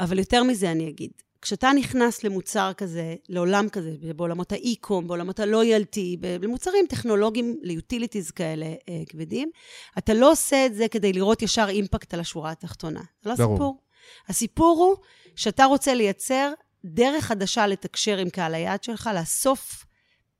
אבל יותר מזה אני אגיד. כשאתה נכנס למוצר כזה, לעולם כזה, בעולמות האי-קום, בעולמות הלויאלטי, למוצרים טכנולוגיים, ליוטיליטיז כאלה אה, כבדים, אתה לא עושה את זה כדי לראות ישר אימפקט על השורה התחתונה. זה לא ברור. הסיפור. הוא שאתה רוצה לייצר דרך חדשה לתקשר עם קהל היעד שלך, לאסוף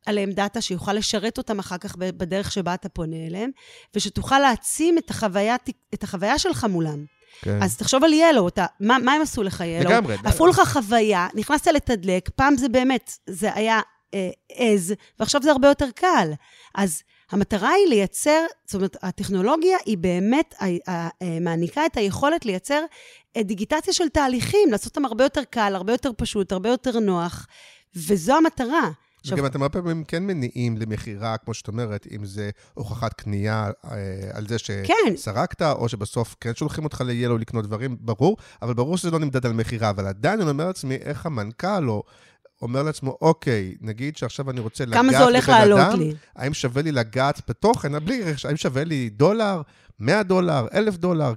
עליהם דאטה שיוכל לשרת אותם אחר כך בדרך שבה אתה פונה אליהם, ושתוכל להעצים את החוויה, את החוויה שלך מולם. כן. אז תחשוב על ילו, אתה, מה, מה הם עשו לך ילו? לגמרי. עפו לך חוויה, נכנסת לתדלק, פעם זה באמת, זה היה אה, עז, ועכשיו זה הרבה יותר קל. אז המטרה היא לייצר, זאת אומרת, הטכנולוגיה היא באמת אה, מעניקה את היכולת לייצר אה, דיגיטציה של תהליכים, לעשות אותם הרבה יותר קל, הרבה יותר פשוט, הרבה יותר נוח, וזו המטרה. עכשיו, וגם אתם הרבה פעמים כן מניעים למכירה, כמו שאת אומרת, אם זה הוכחת קנייה אה, על זה כן. שסרקת, או שבסוף כן שולחים אותך ל-Yellow לקנות דברים, ברור, אבל ברור שזה לא נמדד על מכירה, אבל עדיין אני אומר לעצמי, איך המנכ"ל או... אומר לעצמו, אוקיי, נגיד שעכשיו אני רוצה לגעת כמה זה הולך בבן לעלות אדם, לי? האם שווה לי לגעת בתוכן, בלי, האם שווה לי דולר, 100 דולר, 1,000 דולר,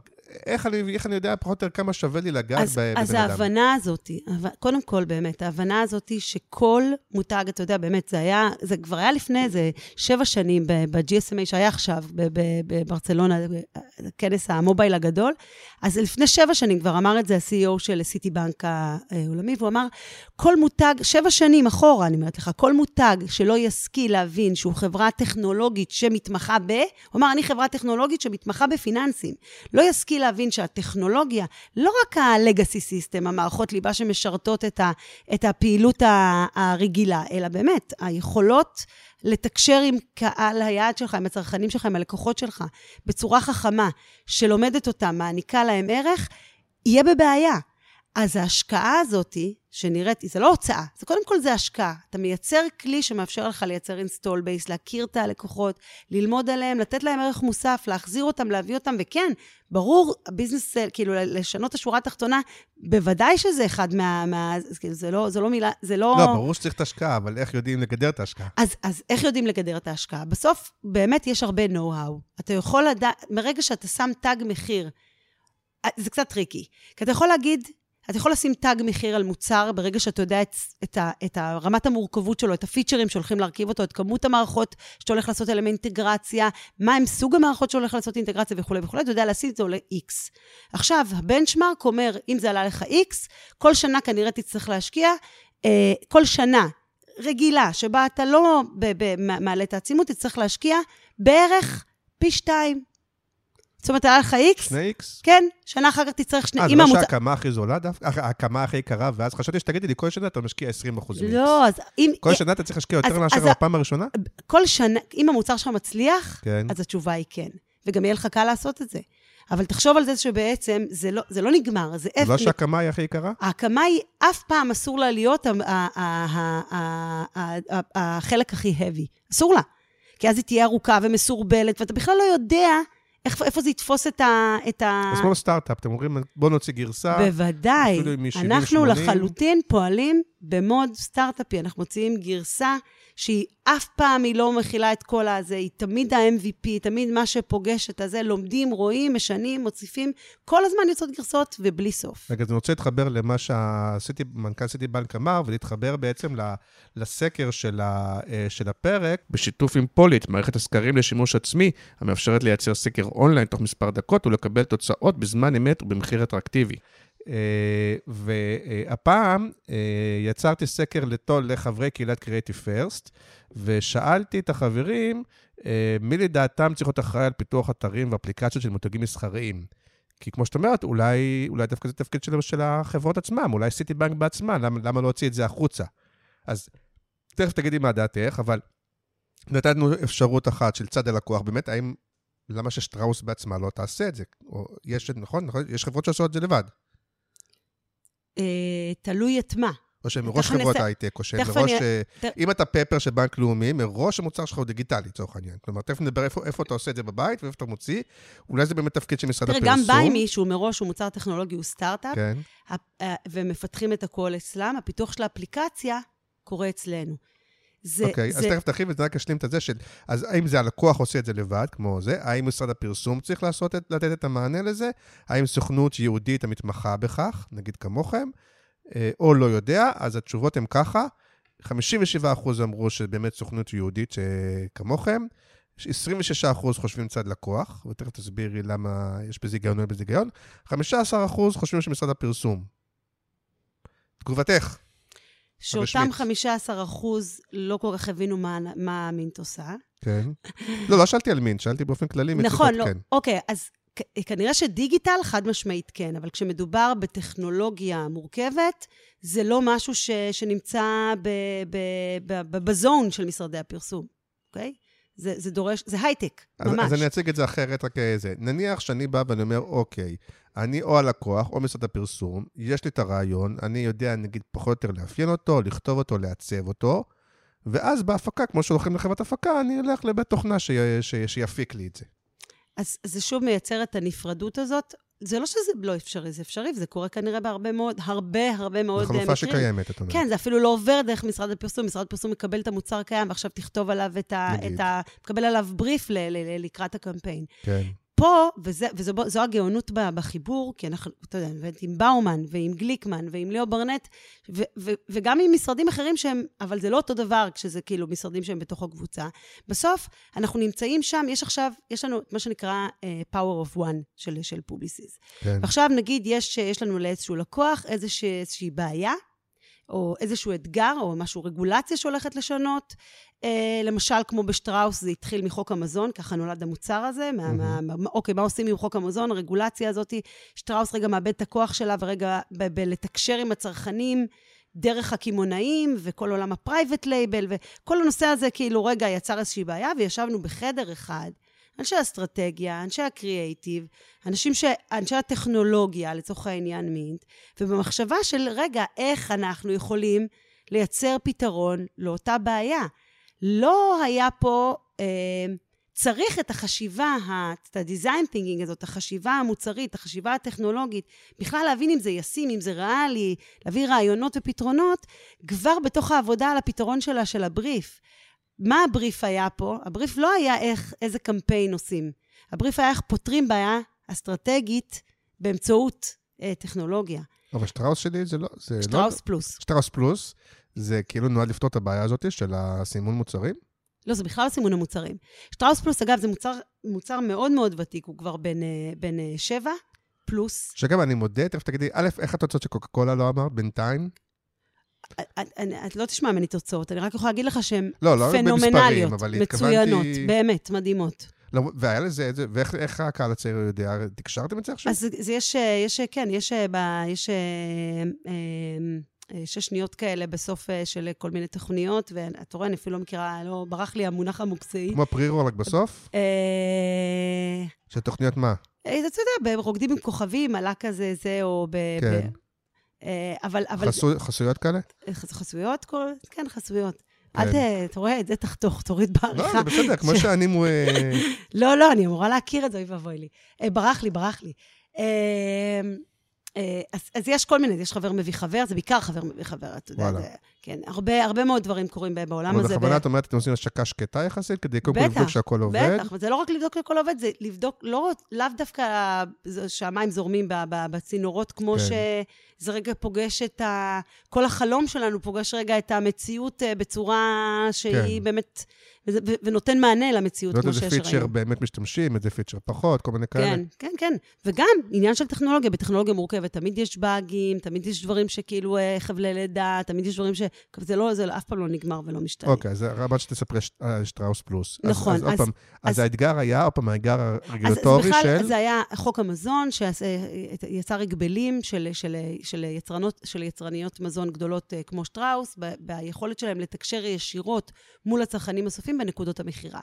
איך אני, איך אני יודע פחות או יותר כמה שווה לי לגעת אז, בבן אז אדם? ההבנה הזאת, קודם כל באמת, ההבנה הזאת שכל מותג, אתה יודע, באמת, זה היה, זה כבר היה לפני איזה שבע שנים ב-GSMA שהיה עכשיו בברצלונה, כנס המובייל הגדול, אז לפני שבע שנים כבר אמר את זה ה-CEO של סיטי בנק העולמי, והוא אמר, כל מותג, שבע שנים אחורה, אני אומרת לך, כל מותג שלא ישכיל להבין שהוא חברה טכנולוגית שמתמחה ב... הוא אמר, אני חברה טכנולוגית שמתמחה בפיננסים. לא ישכיל להבין שהטכנולוגיה, לא רק ה-legacy system, המערכות ליבה שמשרתות את, ה, את הפעילות הרגילה, אלא באמת, היכולות לתקשר עם קהל היעד שלך, עם הצרכנים שלך, עם הלקוחות שלך, בצורה חכמה, שלומדת אותם, מעניקה להם ערך, יהיה בבעיה. אז ההשקעה הזאת, שנראית, זה לא הוצאה, זה קודם כל זה השקעה. אתה מייצר כלי שמאפשר לך לייצר install base, להכיר את הלקוחות, ללמוד עליהם, לתת להם ערך מוסף, להחזיר אותם, להביא אותם, וכן, ברור, הביזנס, כאילו, לשנות את השורה התחתונה, בוודאי שזה אחד מה... מה כאילו, זה, לא, זה לא מילה, זה לא... לא, ברור שצריך את ההשקעה, אבל איך יודעים לגדר את ההשקעה? אז, אז איך יודעים לגדר את ההשקעה? בסוף, באמת יש הרבה know-how. אתה יכול לדעת, מרגע שאתה שם תג מחיר, אה, זה קצת טריקי. כי אתה יכול להגיד, אתה יכול לשים תג מחיר על מוצר ברגע שאתה יודע את, את, ה, את רמת המורכבות שלו, את הפיצ'רים שהולכים להרכיב אותו, את כמות המערכות שאתה הולך לעשות עליהם אינטגרציה, מה הם סוג המערכות שהולך לעשות אינטגרציה וכולי וכולי, אתה יודע לשים את זה עולה X. עכשיו, ה benchmark אומר, אם זה עלה לך X, כל שנה כנראה תצטרך להשקיע, אה, כל שנה רגילה, שבה אתה לא מעלה את העצימות, תצטרך להשקיע בערך פי שתיים. זאת אומרת, היה לך איקס? שני איקס? כן, שנה אחר כך תצטרך שני... אה, זה לא שההקמה הכי זולה דווקא? ההקמה הכי יקרה, ואז חשבתי שתגידי לי, כל שנה אתה משקיע 20 אחוז מאיקס. לא, אז אם... כל שנה אתה צריך להשקיע יותר מאשר בפעם הראשונה? כל שנה, אם המוצר שלך מצליח, כן. אז התשובה היא כן. וגם יהיה לך קל לעשות את זה. אבל תחשוב על זה שבעצם זה לא, זה לא נגמר, זה... זה לא שההקמה היא הכי יקרה? ההקמה היא, אף פעם אסור לה להיות החלק הכי heavy. אסור לה. כי אז היא תהיה ארוכה ומסורבלת, ואתה בכלל לא יודע איך, איפה זה יתפוס את ה... את ה... אז כמו סטארט-אפ, אתם אומרים, בואו נוציא גרסה. בוודאי. אנחנו לחלוטין פועלים במוד סטארט-אפי. אנחנו מוציאים גרסה שהיא אף פעם היא לא מכילה את כל הזה, היא תמיד ה-MVP, תמיד מה שפוגש את הזה, לומדים, רואים, משנים, מוסיפים, כל הזמן יוצאות גרסאות ובלי סוף. רגע, אז אני רוצה להתחבר למה שמנכ"ל סיטי בנק אמר, ולהתחבר בעצם לסקר של, ה, אה, של הפרק, בשיתוף עם פוליט, מערכת הסקרים לשימוש עצמי, המאפשרת לייצר סקר אונליין תוך מספר דקות ולקבל תוצאות בזמן אמת ובמחיר אטרקטיבי. אה, והפעם אה, יצרתי סקר לטול לחברי קהילת Creative First, ושאלתי את החברים אה, מי לדעתם צריך להיות אחראי על פיתוח אתרים ואפליקציות של מותגים מסחריים. כי כמו שאת אומרת, אולי, אולי דווקא זה תפקיד של, של החברות עצמם, אולי סיטי בנק בעצמה, למה, למה להוציא את זה החוצה? אז תכף תגידי מה דעתך, אבל נתנו אפשרות אחת של צד הלקוח, באמת, האם, למה ששטראוס בעצמה לא תעשה את זה? או יש, נכון, נכון, יש חברות שעושות את זה לבד. אה, תלוי את מה. או שהן מראש חברות הייטק, או שהן מראש... אה, אם אתה Pepper של בנק לאומי, מראש המוצר שלך הוא דיגיטלי, לצורך העניין. כלומר, תכף נדבר איפה אתה עושה את זה בבית ואיפה אתה מוציא. אולי זה באמת תפקיד של משרד הפרסום. תראה, גם ביי שהוא מראש הוא מוצר טכנולוגי, הוא סטארט-אפ, כן. ומפתחים את הכל אצלם, הפיתוח של האפליקציה קורה אצלנו. זה... אוקיי, זה... אז תכף תרחיב וזה רק אשלים את זה של... אז האם זה הלקוח עושה את זה לבד, כמו זה? האם משרד הפרסום צריך לעשות את, לתת את המענה לזה? האם סוכנות יהודית המתמחה בכך, נגיד כמוכם? אה, או לא יודע, אז התשובות הן ככה. 57% אמרו שבאמת סוכנות יהודית כמוכם, 26% חושבים צד לקוח, ותכף תסבירי למה יש בזה היגיון או אין בזה היגיון, 15% חושבים שמשרד הפרסום. תגובתך. שאותם 15 אחוז לא כל כך הבינו מה, מה מינט עושה. כן. [LAUGHS] לא, לא שאלתי על מינט, שאלתי באופן כללי. נכון, לא. כן. אוקיי, אז כנראה שדיגיטל חד משמעית כן, אבל כשמדובר בטכנולוגיה מורכבת, זה לא משהו ש, שנמצא ב, ב, ב, ב, בזון של משרדי הפרסום, אוקיי? זה, זה דורש, זה הייטק, ממש. אז אני אציג את זה אחרת, רק זה. נניח שאני בא ואני אומר, אוקיי, אני או הלקוח או משרד הפרסום, יש לי את הרעיון, אני יודע, נגיד, פחות או יותר לאפיין אותו, לכתוב אותו, לעצב אותו, ואז בהפקה, כמו שהולכים לחברת הפקה, אני אלך לבית תוכנה ש... ש... שיפיק לי את זה. אז זה שוב מייצר את הנפרדות הזאת. זה לא שזה לא אפשרי, זה אפשרי, וזה קורה כנראה בהרבה מאוד, הרבה, הרבה מאוד מקרים. זו חלופה שקיימת, את אומרת. כן, זה אפילו לא עובר דרך משרד הפרסום. משרד הפרסום מקבל את המוצר קיים, ועכשיו תכתוב עליו את ה... את ה מקבל עליו בריף ל, ל, ל, לקראת הקמפיין. כן. פה, וזה, וזו הגאונות בחיבור, כי אנחנו, אתה יודע, עובדת עם באומן, ועם גליקמן, ועם ליאו ברנט, ו, ו, וגם עם משרדים אחרים שהם, אבל זה לא אותו דבר כשזה כאילו משרדים שהם בתוך הקבוצה. בסוף, אנחנו נמצאים שם, יש עכשיו, יש לנו מה שנקרא uh, Power of One של, של פובליסיס. כן. ועכשיו, נגיד, יש, יש לנו לאיזשהו לקוח איזושה, איזושהי בעיה, או איזשהו אתגר, או משהו, רגולציה שהולכת לשנות. אה, למשל, כמו בשטראוס, זה התחיל מחוק המזון, ככה נולד המוצר הזה. Mm-hmm. מה, מה, אוקיי, מה עושים עם חוק המזון? הרגולציה הזאת, שטראוס רגע מאבד את הכוח שלה, ורגע בלתקשר עם הצרכנים. דרך הקמעונאים וכל עולם ה private label, וכל הנושא הזה כאילו רגע יצר איזושהי בעיה, וישבנו בחדר אחד, אנשי אסטרטגיה, אנשי הקריאייטיב, אנשים ש... אנשי הטכנולוגיה, לצורך העניין מינט, ובמחשבה של, רגע, איך אנחנו יכולים לייצר פתרון לאותה בעיה. לא היה פה... אה, צריך את החשיבה, את ה-design thinking הזאת, החשיבה המוצרית, החשיבה הטכנולוגית, בכלל להבין אם זה ישים, אם זה ריאלי, להביא רעיונות ופתרונות, כבר בתוך העבודה על הפתרון שלה, של הבריף. מה הבריף היה פה? הבריף לא היה איך, איזה קמפיין עושים. הבריף היה איך פותרים בעיה אסטרטגית באמצעות אה, טכנולוגיה. אבל שטראוס שלי זה לא... זה שטראוס לא, פלוס. שטראוס פלוס, זה כאילו נועד לפתור את הבעיה הזאת של הסימון מוצרים? לא, זה בכלל סימון המוצרים. שטראוס פלוס, אגב, זה מוצר, מוצר מאוד מאוד ותיק, הוא כבר בן, אה, בן אה, שבע פלוס. שגם אני מודה, תכף תגידי, א', איך התוצאות של קוקה קולה לא אמרת בינתיים? את, את, את לא תשמע ממני תוצאות, אני רק יכולה להגיד לך שהן לא, לא פנומנליות, במספרים, מצוינות, התכוונתי- באמת, מדהימות. לא, והיה לזה ואיך איך הקהל הצעיר יודע? תקשרתם את זה עכשיו? אז זה- זה יש, אה, יש, אה, כן, יש, אה, ב, יש אה, אה, אה, שש שניות כאלה בסוף אה, של כל מיני תוכניות, ואתה רואה, אני אפילו לא מכירה, לא, ברח לי המונח המוקצועי. כמו פרי-רול רק בסוף? אה, של תוכניות מה? אה, אתה יודע, ברוקדים עם כוכבים, עלה כזה זה, או ב... כן. ב אה, אבל... אבל חסו- חסויות כאלה? חס- חסויות? כל... כן, חסויות. כן. אל ת... אתה רואה, את זה תחתוך, תוריד לא, בעריכה. זה בסדר, כמו [LAUGHS] שאני... אה, לא, לא, אני אמורה להכיר את זה, אוי ואבוי לי. אה, ברח לי, ברח לי. אה, אז, אז יש כל מיני, יש חבר מביא חבר, זה בעיקר חבר מביא חבר, אתה יודע. זה, כן, הרבה, הרבה מאוד דברים קורים בעולם הזה. בכוונה את אומרת, אתם עושים השקה שקטה יחסית, כדי קודם כל לבדוק שהכל עובד? בטח, וזה לא רק לבדוק שהכל עובד, זה לבדוק, לא, לאו דווקא שהמים זורמים בצינורות, כמו כן. שזה רגע פוגש את ה... כל החלום שלנו פוגש רגע את המציאות אה, בצורה שהיא כן. באמת... וזה- ו- ונותן מענה למציאות, כמו איזה שיש פיצ'ר ראינו. באמת משתמשים, איזה פיצ'ר פחות, כל מיני כאלה. כן, כן, כן. וגם עניין של טכנולוגיה, בטכנולוגיה מורכבת, תמיד יש באגים, תמיד יש דברים שכאילו אה, חבלי לידה, תמיד יש דברים ש... זה לא, זה אף פעם לא נגמר ולא משתנה. אוקיי, אז רבת שתספרי על שטראוס פלוס. אז- נכון, אז עוד אז- פעם, אז אז- האתגר היה, עוד פעם, האתגר אז, הרגולטורי אז של... זה היה חוק המזון, שיצר הגבלים של, של, של, יצרנות, של יצרניות מזון גדולות אה, כמו שטראוס, ב- ביכולת שלהם לתקשר ישירות מול הצרכנים הסופיים בנקודות המכירה.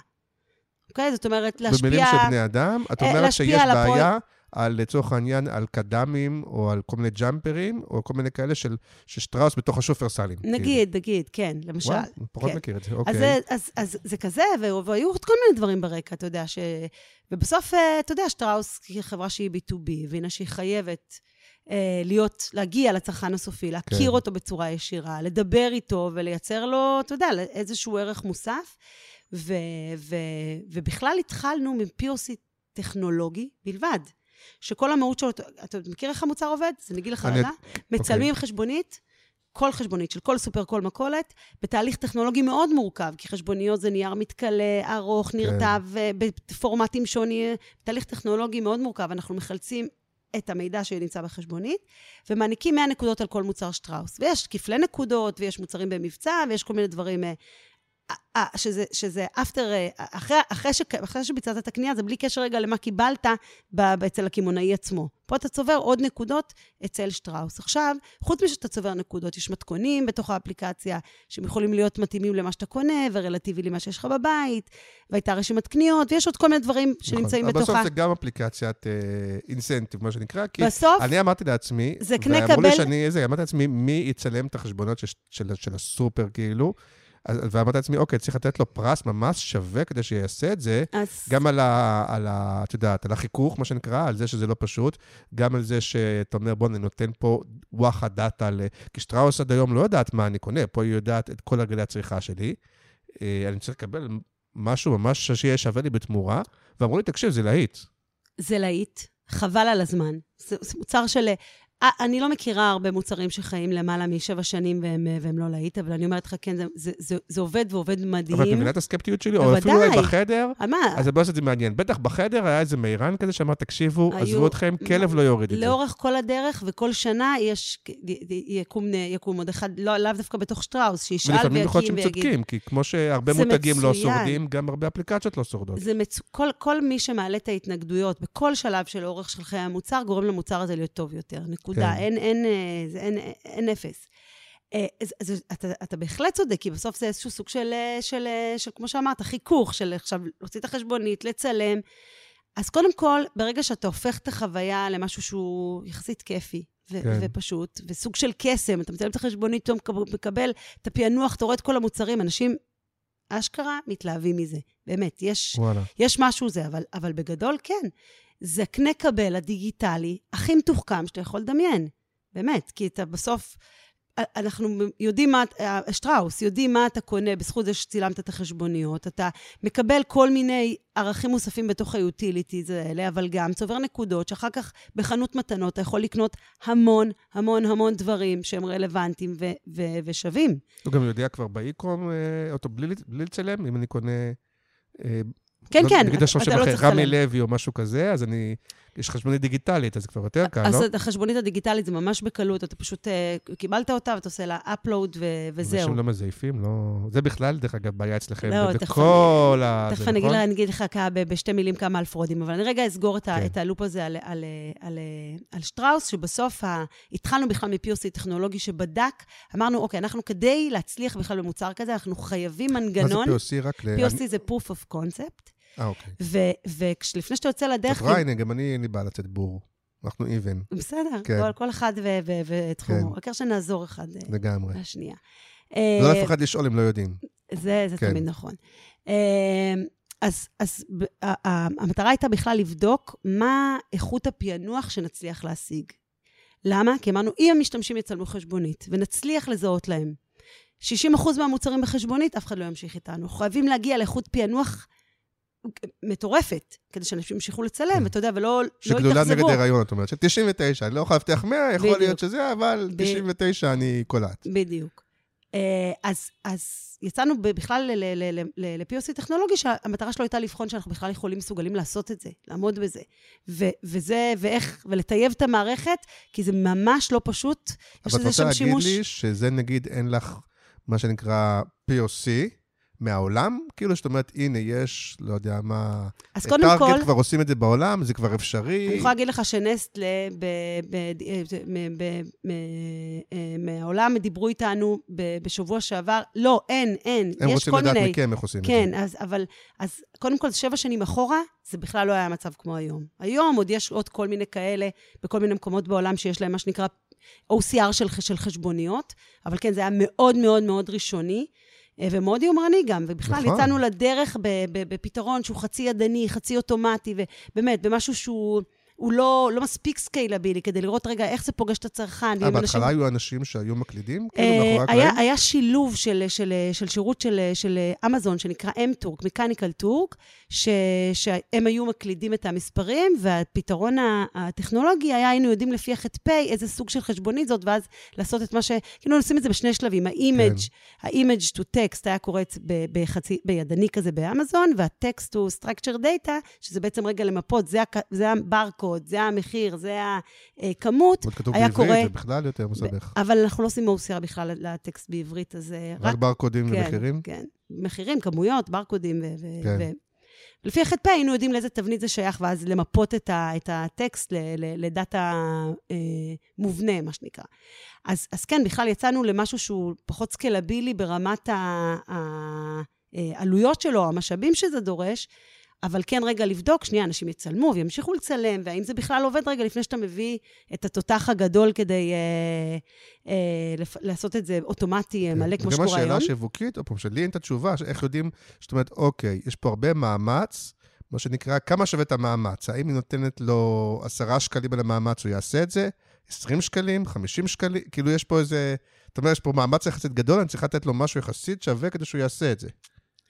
אוקיי? זאת אומרת, להשפיע... במילים של בני אדם, את אה, אומרת שיש על בעיה, על, לצורך העניין, על קד"מים, או על כל מיני ג'אמפרים, או כל מיני כאלה של של שטראוס בתוך השופרסלים. כאילו. נגיד, נגיד, כן, למשל. וואו, פחות כן. מכיר את זה, אז, אוקיי. זה, אז, אז זה כזה, ו- והיו עוד כל מיני דברים ברקע, אתה יודע, ש... ובסוף, אה, אתה יודע, שטראוס היא חברה שהיא B2B, והנה שהיא חייבת להיות, להגיע לצרכן הסופי, להכיר כן. אותו בצורה ישירה, לדבר איתו ולייצר לו, אתה יודע, איזשהו ערך מוסף. ו, ו, ובכלל התחלנו מ-POC טכנולוגי בלבד. שכל המהות שלו, אתה מכיר איך המוצר עובד? אז אני אגיד לך רגע. מצלמים חשבונית, כל חשבונית של כל סופר, כל מכולת, בתהליך טכנולוגי מאוד מורכב, כי חשבוניות זה נייר מתכלה, ארוך, נרטב, אה, בפורמטים שונים, תהליך טכנולוגי מאוד מורכב. אנחנו מחלצים את המידע שנמצא בחשבונית, ומעניקים 100 נקודות על כל מוצר שטראוס. ויש כפלי נקודות, ויש מוצרים במבצע, ויש כל מיני דברים... אה, אה, שזה, שזה after, אה, אחרי, אחרי, ש, אחרי שביצעת את הקנייה, זה בלי קשר רגע למה קיבלת ב- אצל הקמעונאי עצמו. פה אתה צובר עוד נקודות אצל שטראוס. עכשיו, חוץ משאתה צובר נקודות, יש מתכונים בתוך האפליקציה, שהם יכולים להיות מתאימים למה שאתה קונה, ורלטיבי למה שיש לך בבית, והייתה רשימת קניות, ויש עוד כל מיני דברים שנמצאים נכון. בתוכה. בסוף זה גם אפליקציית אינסנטיב, מה שנקרא, כי בסוף, אני אמרתי לעצמי, זה קנה ואמרו לי קבל- שאני, איזה, אמרתי לעצמי, מי יצלם את החשבונות של, של, של הסופר, כאילו? ואמרתי לעצמי, אוקיי, צריך לתת לו פרס ממש שווה כדי שיעשה את זה, אז... גם על ה... על ה... את יודעת, על החיכוך, מה שנקרא, על זה שזה לא פשוט, גם על זה שאתה אומר, בוא, אני נותן פה וואחד דאטה ל... כי שטראוס עד היום לא יודעת מה אני קונה, פה היא יודעת את כל הרגלי הצריכה שלי. אה, אני צריך לקבל משהו ממש שיהיה שווה לי בתמורה, ואמרו לי, תקשיב, זה להיט. זה להיט, חבל על הזמן. זה, זה מוצר של... אה, אני לא מכירה הרבה מוצרים שחיים למעלה משבע שנים והם, אה, והם לא להיט, אבל אני אומרת לך, כן, זה, זה, זה, זה עובד ועובד מדהים. אבל את מבינה את הסקפטיות שלי? או. אפילו אולי בחדר, על מה? אז זה מעניין. בטח בחדר היה איזה מירן כזה שאמר, תקשיבו, היו- עזבו אתכם, כלב לא יוריד את זה. לאורך כל הדרך, וכל שנה יש, יקום, יקום עוד אחד, לא, לאו דווקא בתוך שטראוס, שישאל ולפעמים יכול להיות ויקים שהם ויגיד. צודקים, כי כמו שהרבה מותגים לא מצוין. שורדים, גם הרבה אפליקציות לא שורדות. זה מצ... כל, כל מי שמעלה את ההתנגדויות בכל שלב של אורך של חיי המוצר, גורם למוצר הזה להיות טוב יותר. נקודה. כן. אין, אין, אה, זה, אין, אין אפס. אה, אז, אז אתה, אתה בהחלט צודק, כי בסוף זה איזשהו סוג של, אה, של, אה, של, כמו שאמרת, חיכוך, של עכשיו להוציא את החשבונית, לצלם. אז קודם כל, ברגע שאתה הופך את החוויה למשהו שהוא יחסית כיפי, ו- כן. ופשוט, וסוג של קסם, אתה מצלם את החשבונית, פתאום מקב- מקבל את הפענוח, אתה רואה את כל המוצרים, אנשים אשכרה מתלהבים מזה. באמת, יש, וואלה. יש משהו זה, אבל, אבל בגדול, כן. זה קנה קבל הדיגיטלי הכי מתוחכם שאתה יכול לדמיין. באמת, כי אתה בסוף, אנחנו יודעים מה, שטראוס, יודעים מה אתה קונה בזכות זה שצילמת את החשבוניות. אתה מקבל כל מיני ערכים מוספים בתוך היוטיליטיז האלה, אבל גם צובר נקודות שאחר כך בחנות מתנות אתה יכול לקנות המון, המון, המון דברים שהם רלוונטיים ו- ו- ושווים. הוא גם יודע כבר ב e-com אה, אותו בלי, בלי לצלם, אם אני קונה... כן, לא, כן, נגיד השם שם לא אחר, רמי. לוי או משהו כזה, אז אני... יש חשבונית דיגיטלית, אז זה כבר יותר קל, אז לא? את החשבונית הדיגיטלית זה ממש בקלות, אתה פשוט אה, קיבלת אותה ואתה עושה לה upload ו- וזהו. אנשים לא מזייפים, לא... זה בכלל, דרך אגב, בעיה אצלכם, לא, בכל ה... תכף אני אגיד נכון? לך- בשתי מילים כמה על fraudים, אבל אני רגע אסגור את כן. את הלופ הזה על- על- על- על שטראוס, שבסוף ה- התחלנו בכלל מ-POC טכנולוגי שבדק, אמרנו, אוקיי, אנחנו כדי להצליח בכלל במוצר כזה, אנחנו חייבים מה מנגנון. זה POC? רק ל... POC זה proof of concept, אה, אוקיי. ולפני שאתה יוצא לדרך... חברה, הנה, גם אני, אין לי בעיה לצאת בור. אנחנו איבן, בסדר, כן. כל- כל אחד ותחומו, כן. העיקר שנעזור אחד אה, לגמרי. לשנייה. לא אה, אף אחד לשאול אם לא יודעים. זה, זה כן. תמיד נכון. אה, אז, אז המטרה הייתה בכלל לבדוק מה איכות הפענוח שנצליח להשיג. למה? כי אמרנו, אם המשתמשים יצלמו חשבונית ונצליח לזהות להם 60% מהמוצרים בחשבונית, אף אחד לא ימשיך איתנו. חייבים להגיע לאיכות פענוח מטורפת, כדי שאנשים ימשיכו לצלם, כן. ואתה יודע, ולא לא שגלולה נגד יתאכזבו. הריון, את אומרת, של 99, אני לא יכול להבטיח 100, יכול בדיוק. להיות שזה, אבל ב- 99 אני קולט. בדיוק. אה, אז, אז יצאנו בכלל ל-POC טכנולוגי, שהמטרה שלו הייתה לבחון שאנחנו בכלל יכולים, מסוגלים לעשות את זה, לעמוד בזה. ו- וזה, ואיך, ולטייב את המערכת, כי זה ממש לא פשוט. אבל את רוצה להגיד שימוש... לי שזה נגיד אין לך מה שנקרא POC מהעולם? כאילו שאת אומרת, הנה, יש, לא יודע מה... אז קודם כל, טארגט כבר עושים את זה בעולם, זה כבר אפשרי. אני יכולה להגיד לך שנסטלה, אה, מהעולם דיברו איתנו בשבוע שעבר, לא, אין, אין, הם יש רוצים כל לדעת מיני... מכם איך עושים את זה. כן, אבל, אז קודם כל, שבע שנים אחורה, זה בכלל לא היה מצב כמו היום. היום עוד יש עוד כל מיני כאלה, בכל מיני מקומות בעולם שיש להם מה שנקרא OCR של, של חשבוניות, אבל כן, זה היה מאוד מאוד מאוד ראשוני. אה, ומאוד יומרני גם, ובכלל נכון. יצאנו לדרך בפתרון שהוא חצי ידני, חצי אוטומטי, ובאמת, במשהו שהוא הוא לא, לא מספיק סקיילבילי, כדי לראות רגע איך זה פוגש את הצרכן. אה, בהתחלה היו אנשים שהיו מקלידים? כאילו, אה, מאחורי היה, הקלעים? היה שילוב של, של, של שירות של, של אמזון, שנקרא M-Turk, Mechanical Turk, ש, שהם היו מקלידים את המספרים, והפתרון הטכנולוגי היה, היינו יודעים לפי הח"פ איזה סוג של חשבונית זאת, ואז לעשות את מה ש... כאילו, עושים את זה בשני שלבים. ה-image, כן. ה-image to text היה קורץ בחצי, בידני כזה באמזון, וה-text to structure data, שזה בעצם רגע למפות, זה, זה הברקוד, זה המחיר, זה הכמות, כתוב היה בעברית, קורה... זה בכלל יותר מסבך. אבל אנחנו לא עושים OCR בכלל לטקסט בעברית, אז אה, רק ברקודים כן, ומחירים? כן, מחירים, כמויות, ברקודים ו... כן. ו- לפי הח"פ היינו יודעים לאיזה תבנית זה שייך, ואז למפות את, ה, את הטקסט ל, ל, לדאטה אה, מובנה, מה שנקרא. אז, אז כן, בכלל יצאנו למשהו שהוא פחות סקלבילי ברמת העלויות שלו, המשאבים שזה דורש, אבל כן רגע לבדוק, שנייה, אנשים יצלמו וימשיכו לצלם, והאם זה בכלל עובד רגע לפני שאתה מביא את התותח הגדול כדי אה, אה, לפ- לעשות את זה אוטומטי אה, מלא, כמו שקורה היום. השאלה השיווקית, עוד פעם, שלי אין את התשובה, איך יודעים, זאת אומרת, אוקיי, יש פה הרבה מאמץ, מה שנקרא, כמה שווה את המאמץ? האם היא נותנת לו עשרה שקלים על המאמץ, הוא יעשה את זה? 20 שקלים? 50 שקלים? כאילו, יש פה איזה... אתה אומר, יש פה מאמץ יחסית גדול, אני צריך לתת לו משהו יחסית שווה כדי שהוא יעשה את זה.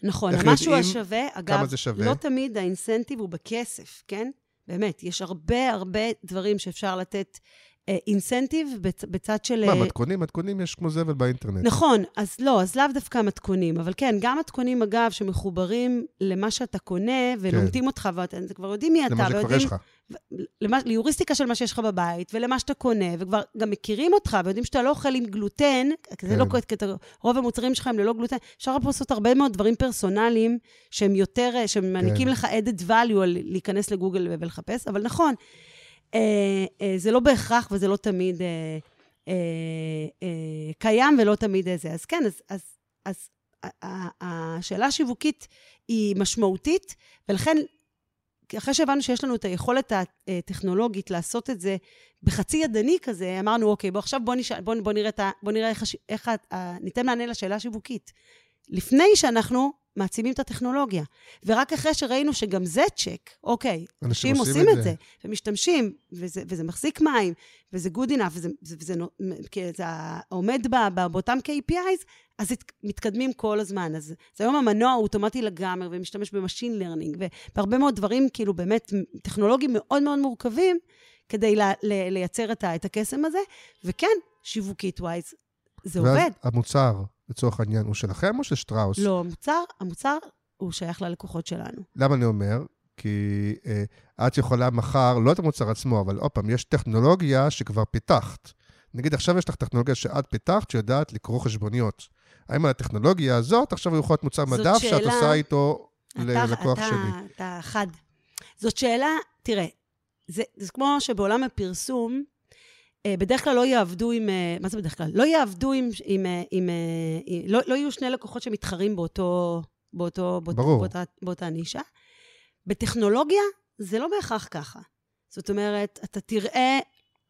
נכון, המשהו השווה, אגב, שווה? לא תמיד האינסנטיב הוא בכסף, כן? באמת, יש הרבה הרבה דברים שאפשר לתת אינסנטיב בצ, בצד של... מה, אה, מתכונים? מתכונים יש כמו זבל באינטרנט. נכון, אז לא, אז לאו דווקא מתכונים, אבל כן, גם מתכונים, אגב, שמחוברים למה שאתה קונה, ולומדים אותך, ואתם כבר יודעים מי אתה, למה שכבר. יש לך. ליוריסטיקה של מה שיש לך בבית, ולמה שאתה קונה, וכבר גם מכירים אותך, ויודעים שאתה לא אוכל עם גלוטן, כי זה כן. לא קורה, כי אתה- רוב המוצרים שלך הם ללא גלוטן. אפשר פה לעשות הרבה מאוד דברים פרסונליים, שהם יותר, אה, שמעניקים כן. לך added value על להיכנס לגוגל ולחפש, אבל נכון, אה, אה, זה לא בהכרח וזה לא תמיד אה, אה, אה, קיים ולא תמיד איזה. אז כן, אז, אז, אז השאלה השיווקית היא משמעותית, ולכן, אחרי שהבנו שיש לנו את היכולת הטכנולוגית לעשות את זה בחצי ידני כזה, אמרנו, אוקיי, בוא עכשיו בוא, נשאל, בוא, בוא נראה, ה, בוא נראה איך, איך ה, ניתן מענה לשאלה השיווקית. לפני שאנחנו מעצימים את הטכנולוגיה. ורק אחרי שראינו שגם זה צ'ק, אוקיי, אנשים עושים את זה, ומשתמשים, וזה, וזה מחזיק מים, וזה good enough, וזה, וזה, וזה נו- כי זה עומד ב, ב, באותם KPIs, אז מתקדמים כל הזמן. אז, אז היום המנוע הוא אוטומטי לגמרי, ומשתמש ב machine learning, ובהרבה מאוד דברים, כאילו באמת, טכנולוגיים מאוד מאוד מורכבים, כדי ל, ל, לייצר את, ה, את הקסם הזה, וכן, שיווקית wise, זה עובד. המוצר, לצורך העניין, הוא שלכם או של שטראוס? לא, המוצר, המוצר הוא שייך ללקוחות שלנו. למה אני אומר? כי אה, את יכולה מחר, לא את המוצר עצמו, אבל עוד פעם, יש טכנולוגיה שכבר פיתחת. נגיד עכשיו יש לך טכנולוגיה שאת פיתחת, שיודעת לקרוא חשבוניות. האם על הטכנולוגיה הזאת עכשיו יכול להיות מוצר מדף שאת שאלה- עושה איתו אתה- ללקוח אתה- שלי? אתה חד. זאת שאלה, תראה, זה, זה כמו שבעולם הפרסום, בדרך כלל לא יעבדו עם, אה, מה זה בדרך כלל? לא יעבדו עם, עם, אה, עם, אה, עם לא, לא יהיו שני לקוחות שמתחרים באותו, באותו, באות, ברור. באותה, באותה נישה. בטכנולוגיה זה לא בהכרח ככה. זאת אומרת, אתה תראה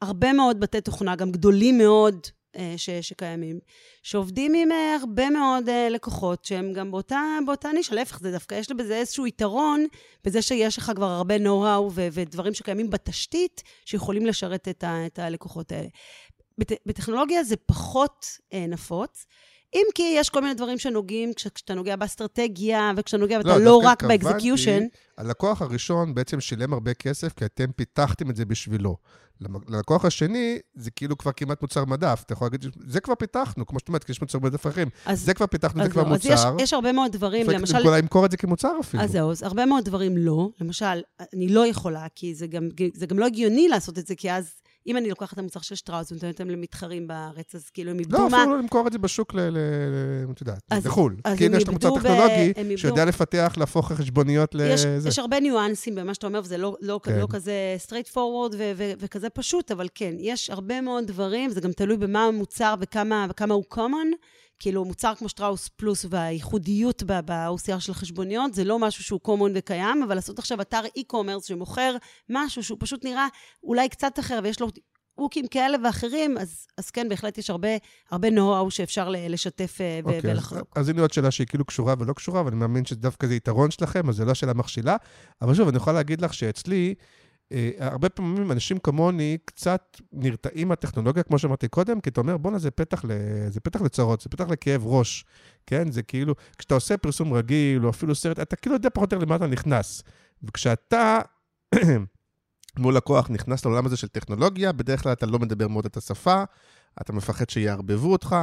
הרבה מאוד בתי תוכנה, גם גדולים מאוד, אה, ש, שקיימים, שעובדים עם אה, הרבה מאוד אה, לקוחות שהם גם באותה, באותה נישה. להפך, זה דווקא, יש בזה איזשהו יתרון, בזה שיש לך כבר הרבה know-how ו- ודברים שקיימים בתשתית, שיכולים לשרת את, ה- את הלקוחות האלה. בת, בטכנולוגיה זה פחות אה, נפוץ. אם כי יש כל מיני דברים שנוגעים, כש, כשאתה נוגע באסטרטגיה, וכשאתה נוגע, ואתה לא, דווקא רק באקזקיושן. הלקוח הראשון בעצם שילם הרבה כסף, כי אתם פיתחתם את זה בשבילו. ללקוח השני, זה כאילו כבר כמעט מוצר מדף. אתה יכול להגיד, זה כבר פיתחנו, כמו שאת אומרת, כי יש מוצר מדף אחרים. אז, זה כבר פיתחנו, זה אז, כבר לא, אז יש, מוצר. יש הרבה מאוד דברים, אפשר למשל... אולי למכור את זה כמוצר אפילו. אז זהו, אז הרבה מאוד דברים לא. למשל, אני לא יכולה, כי זה גם, זה גם לא הגיוני לעשות את זה, כי אז, אם אני לוקחת את המוצר של שטראוס ונותנת להם למתחרים בארץ, אז כאילו הם איבדו לא, מה... אפילו לא למכור את זה בשוק, ל- את יודעת, לחו"ל. כי הנה יש לך מוצר איבדו ב- טכנולוגי הם איבדו- שיודע לפתח, להפוך חשבוניות לזה. יש הרבה ניואנסים במה שאתה אומר, וזה לא, לא, כן. לא כזה straight forward ו- ו- וכזה פשוט, אבל כן, יש הרבה מאוד דברים, זה גם תלוי במה המוצר וכמה הוא common. כאילו, מוצר כמו שטראוס פלוס והייחודיות ב-OCR של חשבוניות, זה לא משהו שהוא common וקיים, אבל לעשות עכשיו אתר e-commerce שמוכר משהו שהוא פשוט נראה אולי קצת אחר, ויש לו הוקים כאלה ואחרים, אז, אז כן, בהחלט יש הרבה, הרבה know-how שאפשר לשתף אה, ו- אוקיי, אז-. אז הנה עוד שאלה שהיא כאילו קשורה ולא קשורה, ואני מאמין שדווקא זה יתרון שלכם, אז זו לא שאלה מכשילה. אבל שוב, אני יכול להגיד לך שאצלי, הרבה פעמים אנשים כמוני קצת נרתעים מהטכנולוגיה, כמו שאמרתי קודם, כי אתה אומר, בואנה, זה פתח, ל... זה פתח לצרות, זה פתח לכאב ראש, כן? זה כאילו, כשאתה עושה פרסום רגיל, או אפילו סרט, אתה כאילו יודע פחות או יותר למה אתה נכנס. וכשאתה [CLEARS THROAT] מול לקוח נכנס לעולם הזה של טכנולוגיה, בדרך כלל אתה לא מדבר מאוד את השפה, אתה מפחד שיערבבו אותך,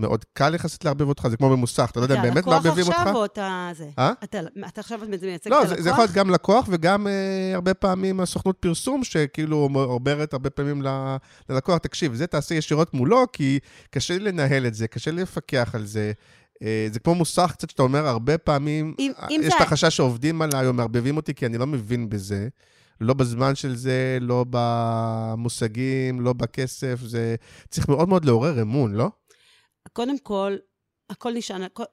מאוד קל יחסית לערבב אותך, זה כמו במוסך, אתה לא יודע באמת מערבבים אותך. אתה לקוח עכשיו או אתה זה? אה? אתה, אתה עכשיו מייצג את לא, הלקוח? זה, זה יכול להיות גם לקוח וגם אה, הרבה פעמים הסוכנות פרסום, שכאילו אומרת הרבה פעמים ל- ללקוח, תקשיב, זה תעשה ישירות מולו, כי קשה לי לנהל את זה, קשה לי לפקח על זה. אה, זה כמו מוסך קצת, שאתה אומר, הרבה פעמים, אם- אה, אם יש את החשש שעובדים עליי או מערבבים אותי, כי אני לא מבין בזה. לא בזמן של זה, לא במושגים, לא בכסף, זה צריך מאוד מאוד לעורר אמון, לא? קודם כל, הכל נשען, הכל-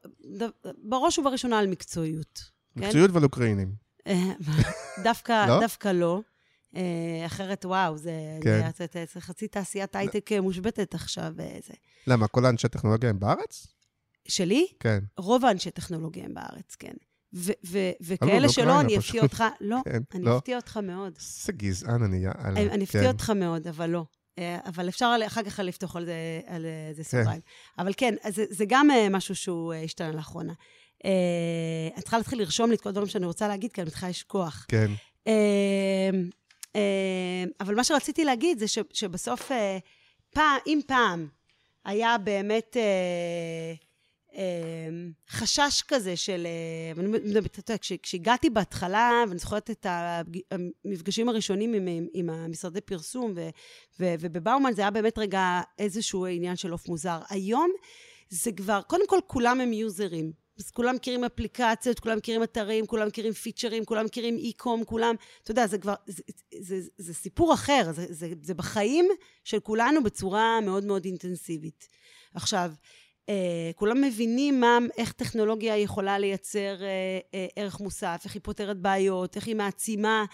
בראש ובראשונה על מקצועיות. כן? מקצועיות ועל אוקראינים. אה, [LAUGHS] דווקא, לא? דווקא לא. אה, אחרת, וואו, זה, כן. זה, זה, זה חצי תעשיית הייטק אה, מושבתת עכשיו. זה. למה, כל האנשי טכנולוגיה הם בארץ? שלי, כן. רוב האנשי טכנולוגיה הם בארץ, כן. ו- ו- לא וכאלה שלא, אני. אפתיע אותך, לא, כן, אני לא. אפתיע אותך מאוד. איזה גזען אני, יאללה. אני אני אפתיע כן. אותך מאוד, אבל לא. אה, אבל אפשר אחר כך לפתוח על זה, על אה, זה כן. סוגריים. אבל כן, זה, זה גם אה, משהו שהוא השתנה לאחרונה. אני צריכה להתחיל לרשום לי את כל הדברים שאני רוצה להגיד, כי אני מתחילה לשכוח. כן. אה, אה, אבל מה שרציתי להגיד זה ש, שבסוף, פעם, אם פעם היה באמת חשש כזה של... אה, כשהגעתי בהתחלה, ואני זוכרת את המפגשים הראשונים עם, עם, המשרדי פרסום, ו, ו, ובבאומן זה היה באמת רגע איזשהו עניין של עוף מוזר. היום זה כבר, קודם כל כולם הם יוזרים. אז כולם מכירים אפליקציות, כולם מכירים אתרים, כולם מכירים פיצ'רים, כולם מכירים אי-קום, כולם, אתה יודע, זה כבר, זה, זה, זה, זה סיפור אחר, זה, זה, זה בחיים של כולנו בצורה מאוד מאוד אינטנסיבית. עכשיו, כולם מבינים מה, איך טכנולוגיה יכולה לייצר אה, אה, ערך מוסף, איך היא פותרת בעיות, איך היא מעצימה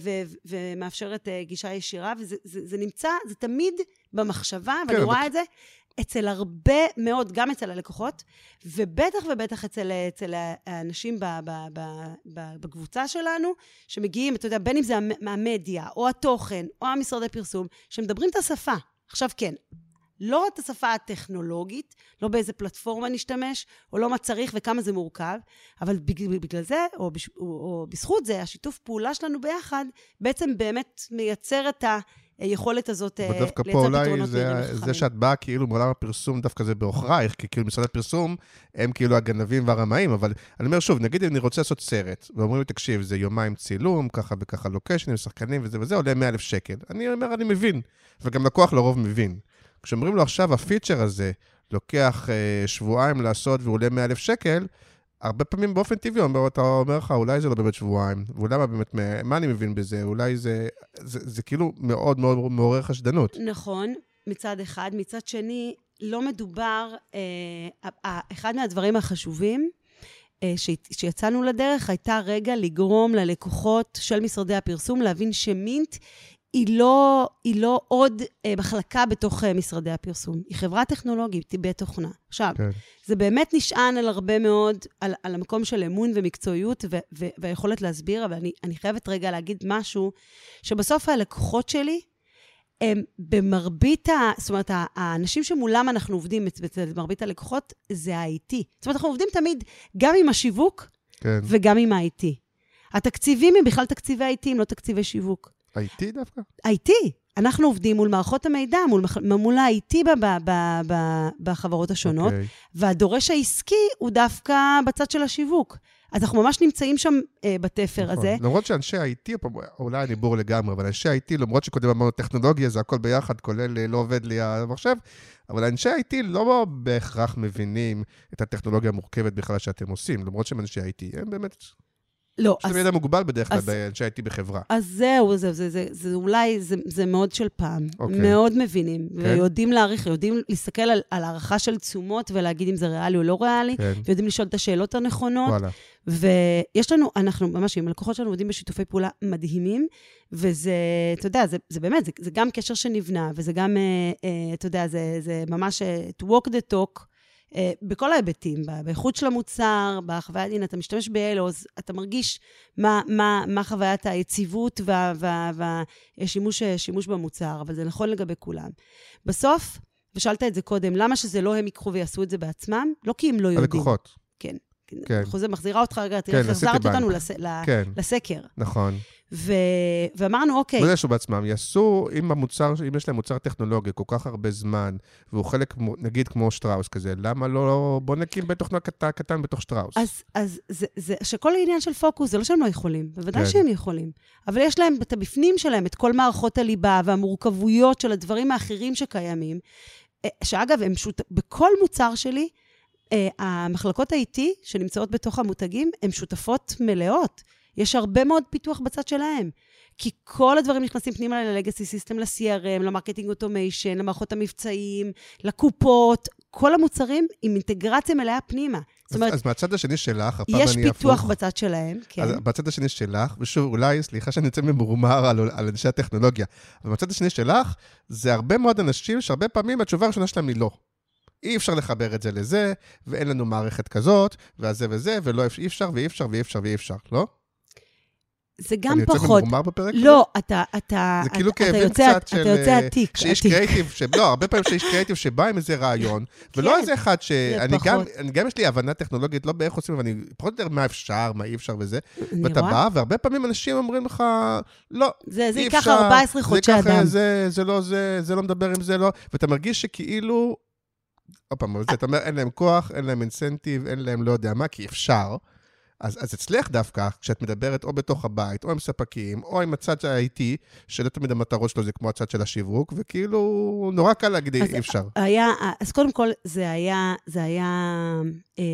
ו, ומאפשרת אה, גישה ישירה, וזה זה, זה נמצא, זה תמיד במחשבה, כן, ואני רואה אבל- את זה אצל הרבה מאוד, גם אצל הלקוחות, ובטח ובטח אצל, אצל האנשים ב, ב, ב, ב, בקבוצה שלנו, שמגיעים, אתה יודע, בין אם זה המ- מהמדיה, או התוכן, או המשרדי פרסום, שמדברים את השפה. עכשיו כן, לא את השפה הטכנולוגית, לא באיזה פלטפורמה נשתמש, או לא מה צריך וכמה זה מורכב, אבל בגלל, בגלל זה, או, בש, או, או בזכות זה, השיתוף פעולה שלנו ביחד, בעצם באמת מייצר את היכולת הזאת אה, אבל דווקא פה לייצר אולי פתרונות זה, זה. שאת באה כאילו מעולם הפרסום, דווקא זה בעוכרייך, כי כאילו משרד הפרסום הם כאילו הגנבים והרמאים, אבל אני אומר שוב, נגיד אם אני רוצה לעשות סרט, ואומרים לי, תקשיב, זה יומיים צילום, ככה וככה לוקיישנים, שחקנים וזה וזה, עולה 100 אלף שקל. אני אומר, אני מבין, וגם לקוח לרוב מבין. כשאומרים לו עכשיו, הפיצ'ר הזה לוקח אה, שבועיים לעשות ועולה 100 אלף שקל, הרבה פעמים באופן טבעי אומר, אתה אומר לך, אולי זה לא באמת שבועיים, ואולי מה באמת, מה אני מבין בזה? אולי זה, זה, זה כאילו מאוד מאוד מעורר חשדנות. נכון, מצד אחד. מצד שני, לא מדובר, אה, אחד מהדברים החשובים אה, שיצאנו לדרך הייתה רגע לגרום ללקוחות של משרדי הפרסום להבין שמינט היא לא, היא לא עוד אה, מחלקה בתוך אה, משרדי הפרסום, היא חברה טכנולוגית, היא בית תוכנה. עכשיו, כן. זה באמת נשען על הרבה מאוד, על, על המקום של אמון ומקצועיות ו, ו, והיכולת להסביר, אבל אני, אני חייבת רגע להגיד משהו, שבסוף הלקוחות שלי, הם במרבית ה... זאת אומרת, האנשים שמולם אנחנו עובדים, אצל מרבית הלקוחות, זה ה-IT. זאת אומרת, אנחנו עובדים תמיד גם עם השיווק כן. וגם עם ה-IT. התקציבים הם בכלל תקציבי IT, הם לא תקציבי שיווק. IT דווקא? IT. אנחנו עובדים מול מערכות המידע, מול, מול ה-IT בחברות השונות, אוקיי. והדורש העסקי הוא דווקא בצד של השיווק. אז אנחנו ממש נמצאים שם אה, בתפר נכון. הזה. למרות שאנשי IT, פה, אולי אני בור לגמרי, אבל אנשי IT, למרות שקודם אמרנו טכנולוגיה, זה הכל ביחד, כולל אה, לא עובד לי המחשב, אבל אנשי IT לא בהכרח מבינים את הטכנולוגיה המורכבת בכלל שאתם עושים, למרות שהם אנשי IT, הם באמת, לא, להם ידע מוגבל בדרך כלל אז- IT בחברה. אז זהו, זה, זה, זה, זה אולי, זה, זה מאוד של פעם. אוקיי. מאוד מבינים, כן. ויודעים להעריך, יודעים להסתכל על, על הערכה של תשומות ולהגיד אם זה ריאלי או לא ריאלי, כן, ויודעים לשאול את השאלות הנכונות. וואלה. ויש לנו, אנחנו ממש, עם הלקוחות שלנו עובדים בשיתופי פעולה מדהימים, וזה, אתה יודע, זה, זה באמת, זה, זה גם קשר שנבנה, וזה גם, אה, אה, אתה יודע, זה, זה ממש אה, to walk the talk. אה, בכל ההיבטים, באיכות של המוצר, בחוויה, הנה, אתה משתמש באלוז, אתה מרגיש מה, מה, מה חוויית היציבות וה- וה- והשימוש שימוש במוצר, אבל זה נכון לגבי כולם. בסוף, ושאלת את זה קודם, למה שזה לא הם ייקחו ויעשו את זה בעצמם? לא כי הם לא יודעים. הלקוחות, כן. כן. אני חוזר, מחזירה אותך רגע, תראה כן, החזרת אותנו. לס... כן, לסקר. נכון. ו... ואמרנו, אוקיי, לא יעשו בעצמם, יעשו, אם המוצר, אם יש להם מוצר טכנולוגי כל כך הרבה זמן, והוא חלק, נגיד כמו שטראוס כזה, למה לא, בוא נקים בית תוכנה קטן, קטן בתוך שטראוס. אז, אז זה, זה, שכל העניין של פוקוס, זה לא שהם לא יכולים, בוודאי כן. שהם יכולים. אבל יש להם את הבפנים שלהם, את כל מערכות הליבה והמורכבויות של הדברים האחרים שקיימים, אה, שאגב, הם שות... בכל מוצר שלי, המחלקות ה-IT שנמצאות בתוך המותגים, הן שותפות מלאות. יש הרבה מאוד פיתוח בצד שלהם. כי כל הדברים נכנסים פנימה ל-Legacy System, ל-CRM, ל marketing automation, למערכות המבצעים, לקופות, כל המוצרים עם אינטגרציה מלאה פנימה. זאת אז, אומרת, אז מהצד השני שלך, הפעם יש אני פיתוח הפוך. בצד שלהם, כן. אז בצד השני שלך, ושוב, אולי, סליחה שאני יוצא ממורמר על, על אנשי הטכנולוגיה, אבל בצד השני שלך, זה הרבה מאוד אנשים שהרבה פעמים התשובה הראשונה שלהם היא לא. אי אפשר לחבר את זה לזה, ואין לנו מערכת כזאת, וזה וזה, ולא אי אפשר, ואי אפשר, ואי אפשר, ואי אפשר, לא? זה גם אני יוצא פחות. ממורמר בפרק לא, אתה, אתה, זה אתה, כאילו אתה כאבים יוצא, קצת של... אתה יוצא אה, עתיק, שיש עתיק. קריאיטיב, ש... לא, הרבה פעמים שיש קריאיטיב שבא עם איזה רעיון, [LAUGHS] ולא כן, איזה אחד ש... אני פחות. גם, אני גם יש לי הבנה טכנולוגית, לא באיך עושים, אבל אני פחות או יותר מה אפשר, מה אי אפשר וזה. אני ואתה. בא, והרבה פעמים אנשים אומרים לך, לא, זה, זה אי ייקח אפשר, 14 חודשי זה ככה, אדם. זה, זה לא זה, זה לא מדבר עם זה, לא. ואתה מרגיש שכאילו, עוד פעם, אתה אומר, אין להם כוח, אין להם אינסנטיב, אין להם לא יודע מה, כי אפשר. אז, אז אצלך דווקא, כשאת מדברת או בתוך הבית, או עם ספקים, או עם הצד ה-IT, שלא תמיד המטרות שלו זה כמו הצד של השיווק, וכאילו, נורא קל להגיד, אי אפשר. היה, אז קודם כל, זה היה, זה היה, אה,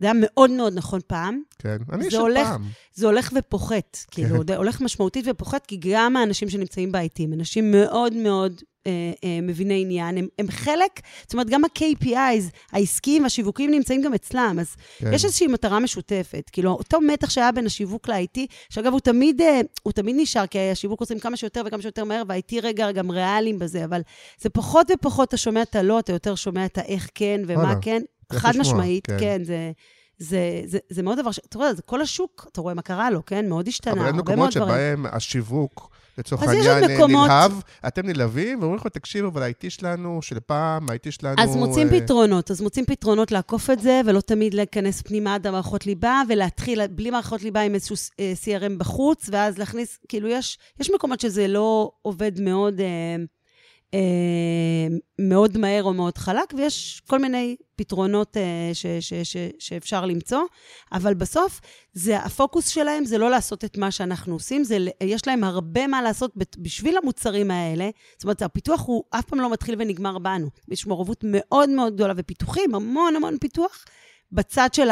זה היה מאוד מאוד נכון פעם. כן, אני של הולך- פעם. זה הולך ופוחת, כאילו, כן. זה הולך משמעותית ופוחת, כי גם האנשים שנמצאים ב-IT הם אנשים מאוד מאוד מביני עניין, הם, הם חלק, זאת אומרת, גם ה-KPIs העסקיים והשיווקיים נמצאים גם אצלם, אז כן. יש איזושהי מטרה משותפת. כאילו, אותו מתח שהיה בין השיווק ל-IT, שאגב, הוא תמיד, אה, הוא תמיד נשאר, כי השיווק עושים כמה שיותר וכמה שיותר מהר, וה-IT רגע גם ריאליים בזה, אבל זה פחות ופחות, אתה שומע את הלא, אתה יותר שומע את האיך כן ומה וואלה, כן. חד לשמוע, משמעית, כן. כן, זה... זה, זה, זה מאוד דבר ש... אתה רואה, זה כל השוק, אתה רואה מה קרה לו, כן? מאוד השתנה, אבל אין הרבה מקומות מאוד דברים. שבהם השיווק, לצורך העניין, מקומות- נלהב, אתם נלהבים, ואומרים לך, תקשיבו, אבל ה-IT שלנו, של פעם, ה-IT שלנו... אז מוצאים אה, פתרונות, אז מוצאים פתרונות לעקוף את זה, ולא תמיד להיכנס פנימה עד המערכות ליבה, ולהתחיל בלי מערכות ליבה עם איזשהו אה, CRM בחוץ, ואז להכניס, כאילו, יש, יש מקומות שזה לא עובד מאוד, אה, אה, מאוד מהר או מאוד חלק, ויש כל מיני פתרונות אה, ש, ש, ש, שאפשר למצוא, אבל בסוף, זה, הפוקוס שלהם זה לא לעשות את מה שאנחנו עושים, זה, יש להם הרבה מה לעשות בשביל המוצרים האלה. זאת אומרת, הפיתוח הוא אף פעם לא מתחיל ונגמר בנו. יש מעורבות מאוד מאוד גדולה ופיתוחים, המון המון פיתוח, בצד של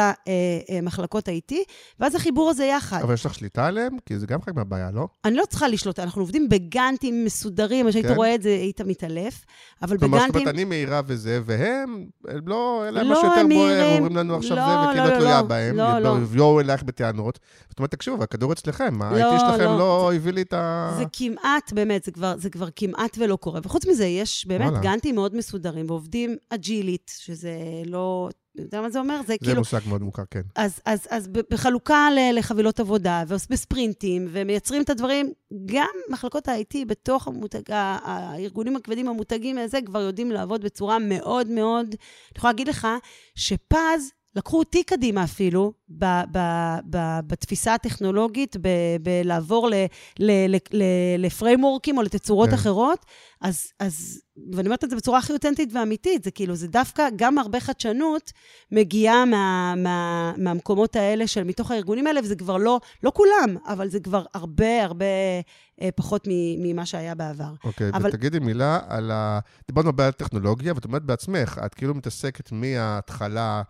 המחלקות ה-IT, ואז החיבור הזה יחד. אבל יש לך שליטה עליהם? כי זה גם חלק מהבעיה, לא? אני לא צריכה לשלוט, אנחנו עובדים בגאנטים מסודרים, כשהיית כן. רואה את זה, היית מתעלף, אבל כלומר, זאת בגאנטים... אומרת, אני מהירה וזה, והם, הם לא, אין להם לא, משהו יותר הם בוער, מהירים. אומרים לנו עכשיו לא, זה, לא, וכאילו את לא, תלויה לא. בהם, לא, לא. יבואו אלייך בטענות. זאת אומרת, תקשיבו, הכדור אצלכם, לא, ה-IT שלכם לא. לא הביא לי את ה... זה כמעט, באמת, זה כבר, זה כבר כמעט ולא קורה. וחוץ מזה, יש באמת וואלה. גאנטים מאוד מסודרים, ועובדים אג'ילית, שזה לא... יודע מה זה אומר? זה זה כאילו... מושג מאוד מוכר, כן. אז, אז, אז בחלוקה לחבילות עבודה, ובספרינטים, ומייצרים את הדברים, גם מחלקות ה-IT בתוך המותג, הארגונים הכבדים המותגים הזה, כבר יודעים לעבוד בצורה מאוד מאוד... אני יכולה להגיד לך שפז לקחו אותי קדימה אפילו, ב, ב, ב, בתפיסה הטכנולוגית, ב, בלעבור לפריימורקים או לתצורות כן. אחרות, אז, אז, ואני אומרת את זה בצורה הכי אותנטית ואמיתית, זה כאילו, זה דווקא גם הרבה חדשנות מגיעה מה, מה, מהמקומות האלה של מתוך הארגונים האלה, וזה כבר לא, לא כולם, אבל זה כבר הרבה הרבה אה, פחות ממה שהיה בעבר. אוקיי, אבל- ותגידי מילה על ה... דיברנו הרבה על טכנולוגיה, ואת אומרת בעצמך, את כאילו מתעסקת מההתחלה,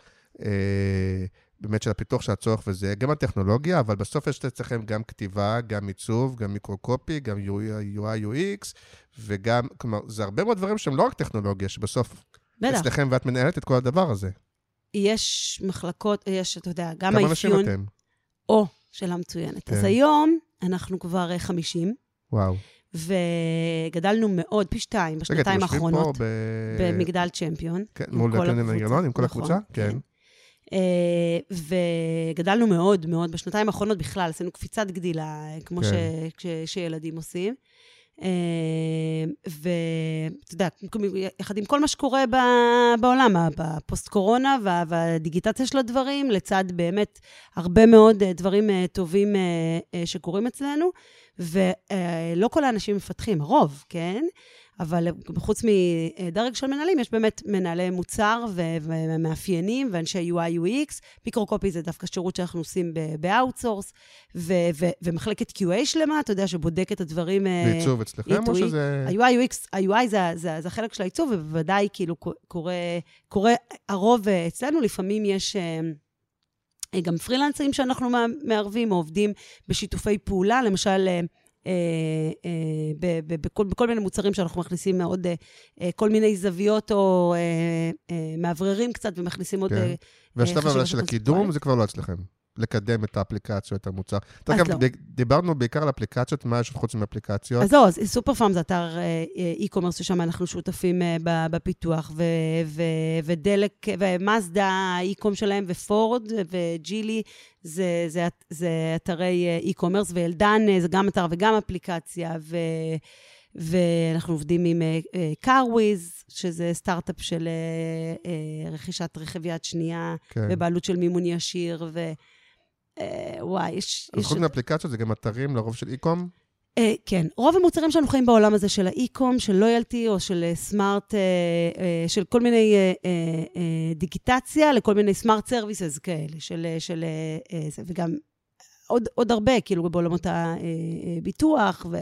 באמת של הפיתוח של הצורך וזה, גם הטכנולוגיה, אבל בסוף יש אצלכם גם כתיבה, גם עיצוב, גם מיקרו-קופי, גם UI, UX, וגם, כלומר, זה הרבה מאוד דברים שהם לא רק טכנולוגיה, שבסוף בטח, אצלכם ואת מנהלת את כל הדבר הזה. יש מחלקות, יש, אתה יודע, גם כמה אנשים האפיון, אתם? או, שאלה מצוינת. כן. אז היום אנחנו כבר אה, 50, וואו. וגדלנו מאוד, פי שתיים, רגע, אתם בשנתיים יושבים פה האחרונות, ב... במגדל צ'מפיון. כן, מול הקבוצה. הגרלון, עם כל נכון, הקבוצה? כן. אה, וגדלנו מאוד מאוד, בשנתיים האחרונות בכלל, עשינו קפיצת גדילה, אה, כמו כן. ש, כש, שילדים עושים. אה, ואתה יודע, יחד עם כל מה שקורה בעולם, בפוסט-קורונה וה- והדיגיטציה של הדברים, לצד באמת הרבה מאוד דברים טובים שקורים אצלנו, ולא כל האנשים מפתחים, הרוב, כן? אבל חוץ מדרג של מנהלים, יש באמת מנהלי מוצר ומאפיינים ואנשי UI UX. מיקרו-קופי זה דווקא שירות שאנחנו עושים ב-outsource, ו- ו- ומחלקת QA שלמה, אתה יודע, שבודק את הדברים... אה, ועיצוב אצלכם, או. שזה... ה-UI UX, ה-UI זה, זה, זה החלק של העיצוב, ובוודאי כאילו קורה, קורה הרוב אה, אצלנו, לפעמים יש... אה, גם פרילנסרים שאנחנו מע- מערבים, או עובדים בשיתופי פעולה, למשל, בכל, בכל מיני מוצרים שאנחנו מכניסים עוד אה, אה, כל מיני זוויות, או אה, אה, מאווררים קצת, ומכניסים עוד... כן. אה, והשלב של הקידום. זה כבר לא אצלכם. לקדם את האפליקציות, את המוצר. אז אגב, לא. דיברנו בעיקר על אפליקציות, מה יש חוץ מאפליקציות? אז אז סופר פארם זה אתר אה, e-commerce ששם אנחנו שותפים אה, בפיתוח, ו- ו- ודלק, ומאזדה, ה e-com שלהם, ופורד, וג'ילי, זה, זה, זה אתרי אה, e-commerce, ואלדן אה, זה גם אתר וגם אפליקציה, ו... ואנחנו עובדים עם קארוויז, שזה סטארט-אפ של אה, אה, רכישת רכב יד שנייה, כן. בבעלות של מימון ישיר, ו... אה, וואי, יש... אז חוץ מאפליקציות זה גם אתרים לרוב של e-com? אה, כן, רוב המוצרים שלנו חיים בעולם הזה של האי-קום, של לויאלטי או של סמארט, אה, אה, של כל מיני אה, דיגיטציה לכל מיני סמארט סרוויסס כאלה, של, של זה, וגם עוד, עוד הרבה, כאילו, בעולמות הביטוח ו...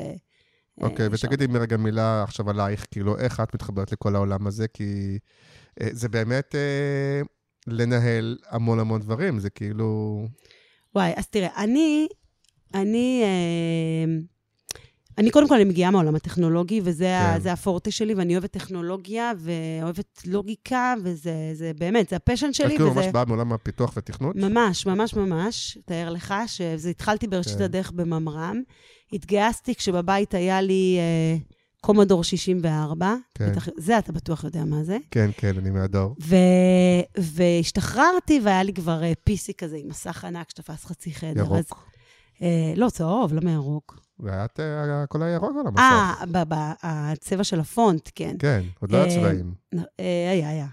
אוקיי, שם. ותגידי רגע מילה עכשיו עלייך, כאילו, איך את מתחברת לכל העולם הזה? כי זה באמת, לנהל המון המון דברים, זה כאילו... וואי, אז תראה, אני, אני, אה, אני קודם כל, אני מגיעה מהעולם הטכנולוגי, וזה כן. זה הפורטה שלי, ואני אוהבת טכנולוגיה, ואוהבת לוגיקה, וזה זה באמת, זה הפשן את שלי, כאילו וזה... ממש באה מעולם הפיתוח ותכנות? ממש, ממש ממש, תאר לך, שזה התחלתי בראשית כן. הדרך בממר"ם. התגייסתי כשבבית היה לי אה, קומודור 64. כן. בטח, זה אתה בטוח יודע מה זה. כן, כן, אני מהדור. ו... והשתחררתי, והיה לי כבר אה, PC כזה עם מסך ענק שתפס חצי חדר. אז, ירוק. אה, לא, צהוב, לא מירוק. ואת, אה, הכל היה ירוק על המסך. אה, ב- ב- הצבע של הפונט, כן. כן, עוד לא היה אה, צבעים. אה, היה, היה.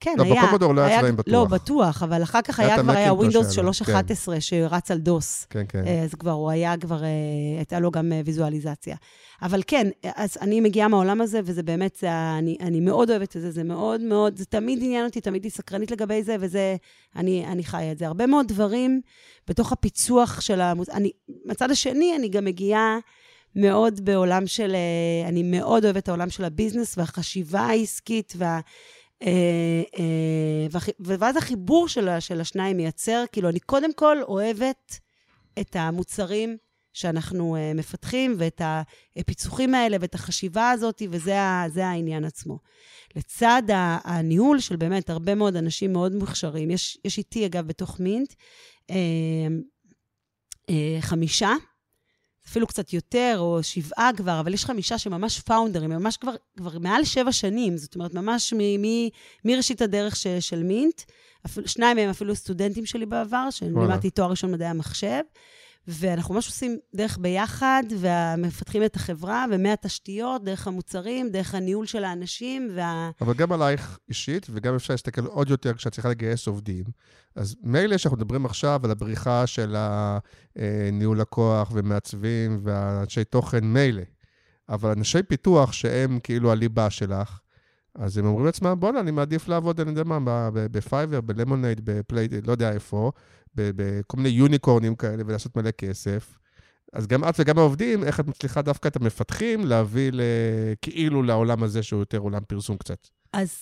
כן, לא, היה. בקומודור לא היה צבעים בטוח. לא, בטוח, אבל אחר כך היה היה כבר, היה שלנו, 3.11 שרץ על דוס. כן, כן. אה, אז כבר, הוא היה כבר, אה, הייתה לו גם אה, ויזואליזציה. אבל כן, אז אני מגיעה מהעולם הזה, וזה באמת, זה, אני, אני מאוד אוהבת את זה, זה מאוד מאוד, זה תמיד עניין אותי, תמיד היא סקרנית לגבי זה, וזה, אני, אני חיה את זה. הרבה מאוד דברים בתוך הפיצוח של המוז... אני, מהצד השני, אני גם מגיעה מאוד בעולם של, אני מאוד אוהבת את העולם של הביזנס והחשיבה העסקית, וה... אה, אה, ואז החיבור של, של השניים מייצר, כאילו, אני קודם כל אוהבת את המוצרים שאנחנו uh, מפתחים, ואת הפיצוחים האלה, ואת החשיבה הזאת, וזה העניין עצמו. לצד הניהול של באמת הרבה מאוד אנשים מאוד מוכשרים, יש, יש איתי, אגב, בתוך מינט, חמישה, אפילו קצת יותר, או שבעה כבר, אבל יש חמישה שממש פאונדרים, ממש כבר, כבר מעל שבע שנים, זאת אומרת, ממש מראשית הדרך ש, של מינט. אפילו, שניים מהם אפילו סטודנטים שלי בעבר, שאני וואלה. לימדתי תואר ראשון מדעי המחשב. ואנחנו ממש עושים דרך ביחד, ומפתחים את החברה, ומהתשתיות, דרך המוצרים, דרך הניהול של האנשים, וה... אבל גם עלייך אישית, וגם אפשר להסתכל עוד יותר כשאת צריכה לגייס עובדים. אז מילא שאנחנו מדברים עכשיו על הבריחה של הניהול לקוח ומעצבים ואנשי תוכן, מילא. אבל אנשי פיתוח שהם כאילו הליבה שלך, אז הם אומרים לעצמם, בואנה, אני מעדיף לעבוד, אני יודע מה, ב Fiverr, ב Lemonade, בפלייד, לא יודע איפה, בכל מיני יוניקורנים כאלה ולעשות מלא כסף. אז גם את וגם העובדים, איך את מצליחה דווקא את המפתחים להביא כאילו לעולם הזה שהוא יותר עולם פרסום קצת. אז,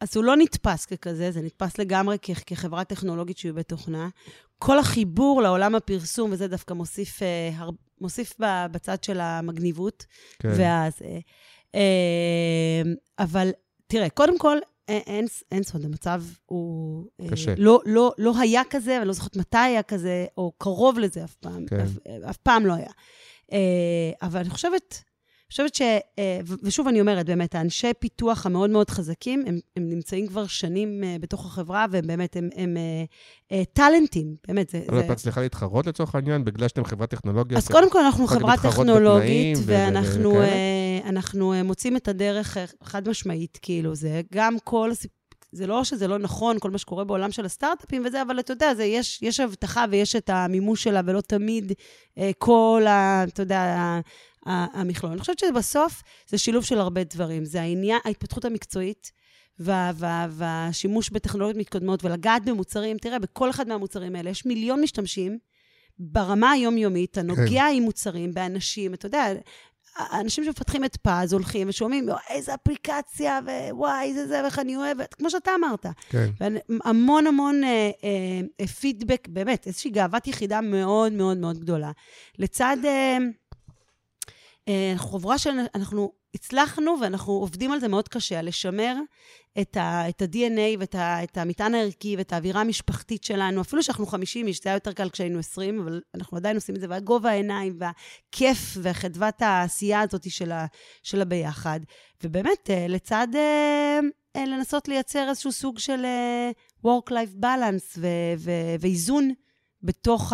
אז הוא לא נתפס ככזה, זה נתפס לגמרי כ- כחברה טכנולוגית שהיא בתוכנה. כל החיבור לעולם הפרסום, וזה דווקא מוסיף, אה, הר... מוסיף בצד של המגניבות. כן. ואז... אה, אה, אבל תראה, קודם כל, אין, אין, סוד, המצב הוא... אה, קשה. לא, לא, לא היה כזה, ואני לא זוכרת מתי היה כזה, או קרוב לזה אף פעם. כן. אף, אף פעם לא היה. אה, אבל אני חושבת, חושבת ש... אה, ושוב אני אומרת, באמת, האנשי פיתוח המאוד מאוד חזקים, הם, הם נמצאים כבר שנים אה, בתוך החברה, והם באמת, הם, הם אה, אה, טאלנטים, באמת, זה... אבל זה... את מצליחה להתחרות לצורך העניין, בגלל שאתם חברת טכנולוגיה? אז קודם כל, אנחנו חברה טכנולוגית, ואנחנו אנחנו, מוצאים את הדרך חד משמעית, כאילו, זה גם כל הסיפ... זה לא שזה לא נכון, כל מה שקורה בעולם של הסטארט-אפים וזה, אבל אתה יודע, זה, יש, יש הבטחה ויש את המימוש שלה, ולא תמיד אה, כל ה... אתה יודע, המכלול. אני חושבת שבסוף זה שילוב של הרבה דברים. זה העניין, ההתפתחות המקצועית. וה, וה, והשימוש בטכנולוגיות מתקדמות ולגעת במוצרים, תראה, בכל אחד מהמוצרים האלה יש מיליון משתמשים ברמה היומיומית, אתה נוגע עם מוצרים, באנשים, אתה יודע, האנשים שמפתחים את פז הולכים ושומעים, "יואו, איזה אפליקציה, ווואי, איזה זה, ואיך אני אוהבת, כמו שאתה אמרת. כן. המון המון אה, אה, פידבק, באמת, איזושהי גאוות יחידה מאוד מאוד מאוד גדולה. לצד, אה, אנחנו חבורה שאנחנו הצלחנו, ואנחנו עובדים על זה מאוד קשה, לשמר את, ה, את ה-DNA ואת ה, את המטען הערכי ואת האווירה המשפחתית שלנו. אפילו שאנחנו 50 איש, זה היה יותר קל כשהיינו 20, אבל אנחנו עדיין עושים את זה, והגובה העיניים, והכיף, וחדוות העשייה הזאת של, ה, של הביחד. ובאמת, אה, לצד אה, אה, לנסות לייצר איזשהו סוג של אה, work-life balance ו- ו- ואיזון בתוך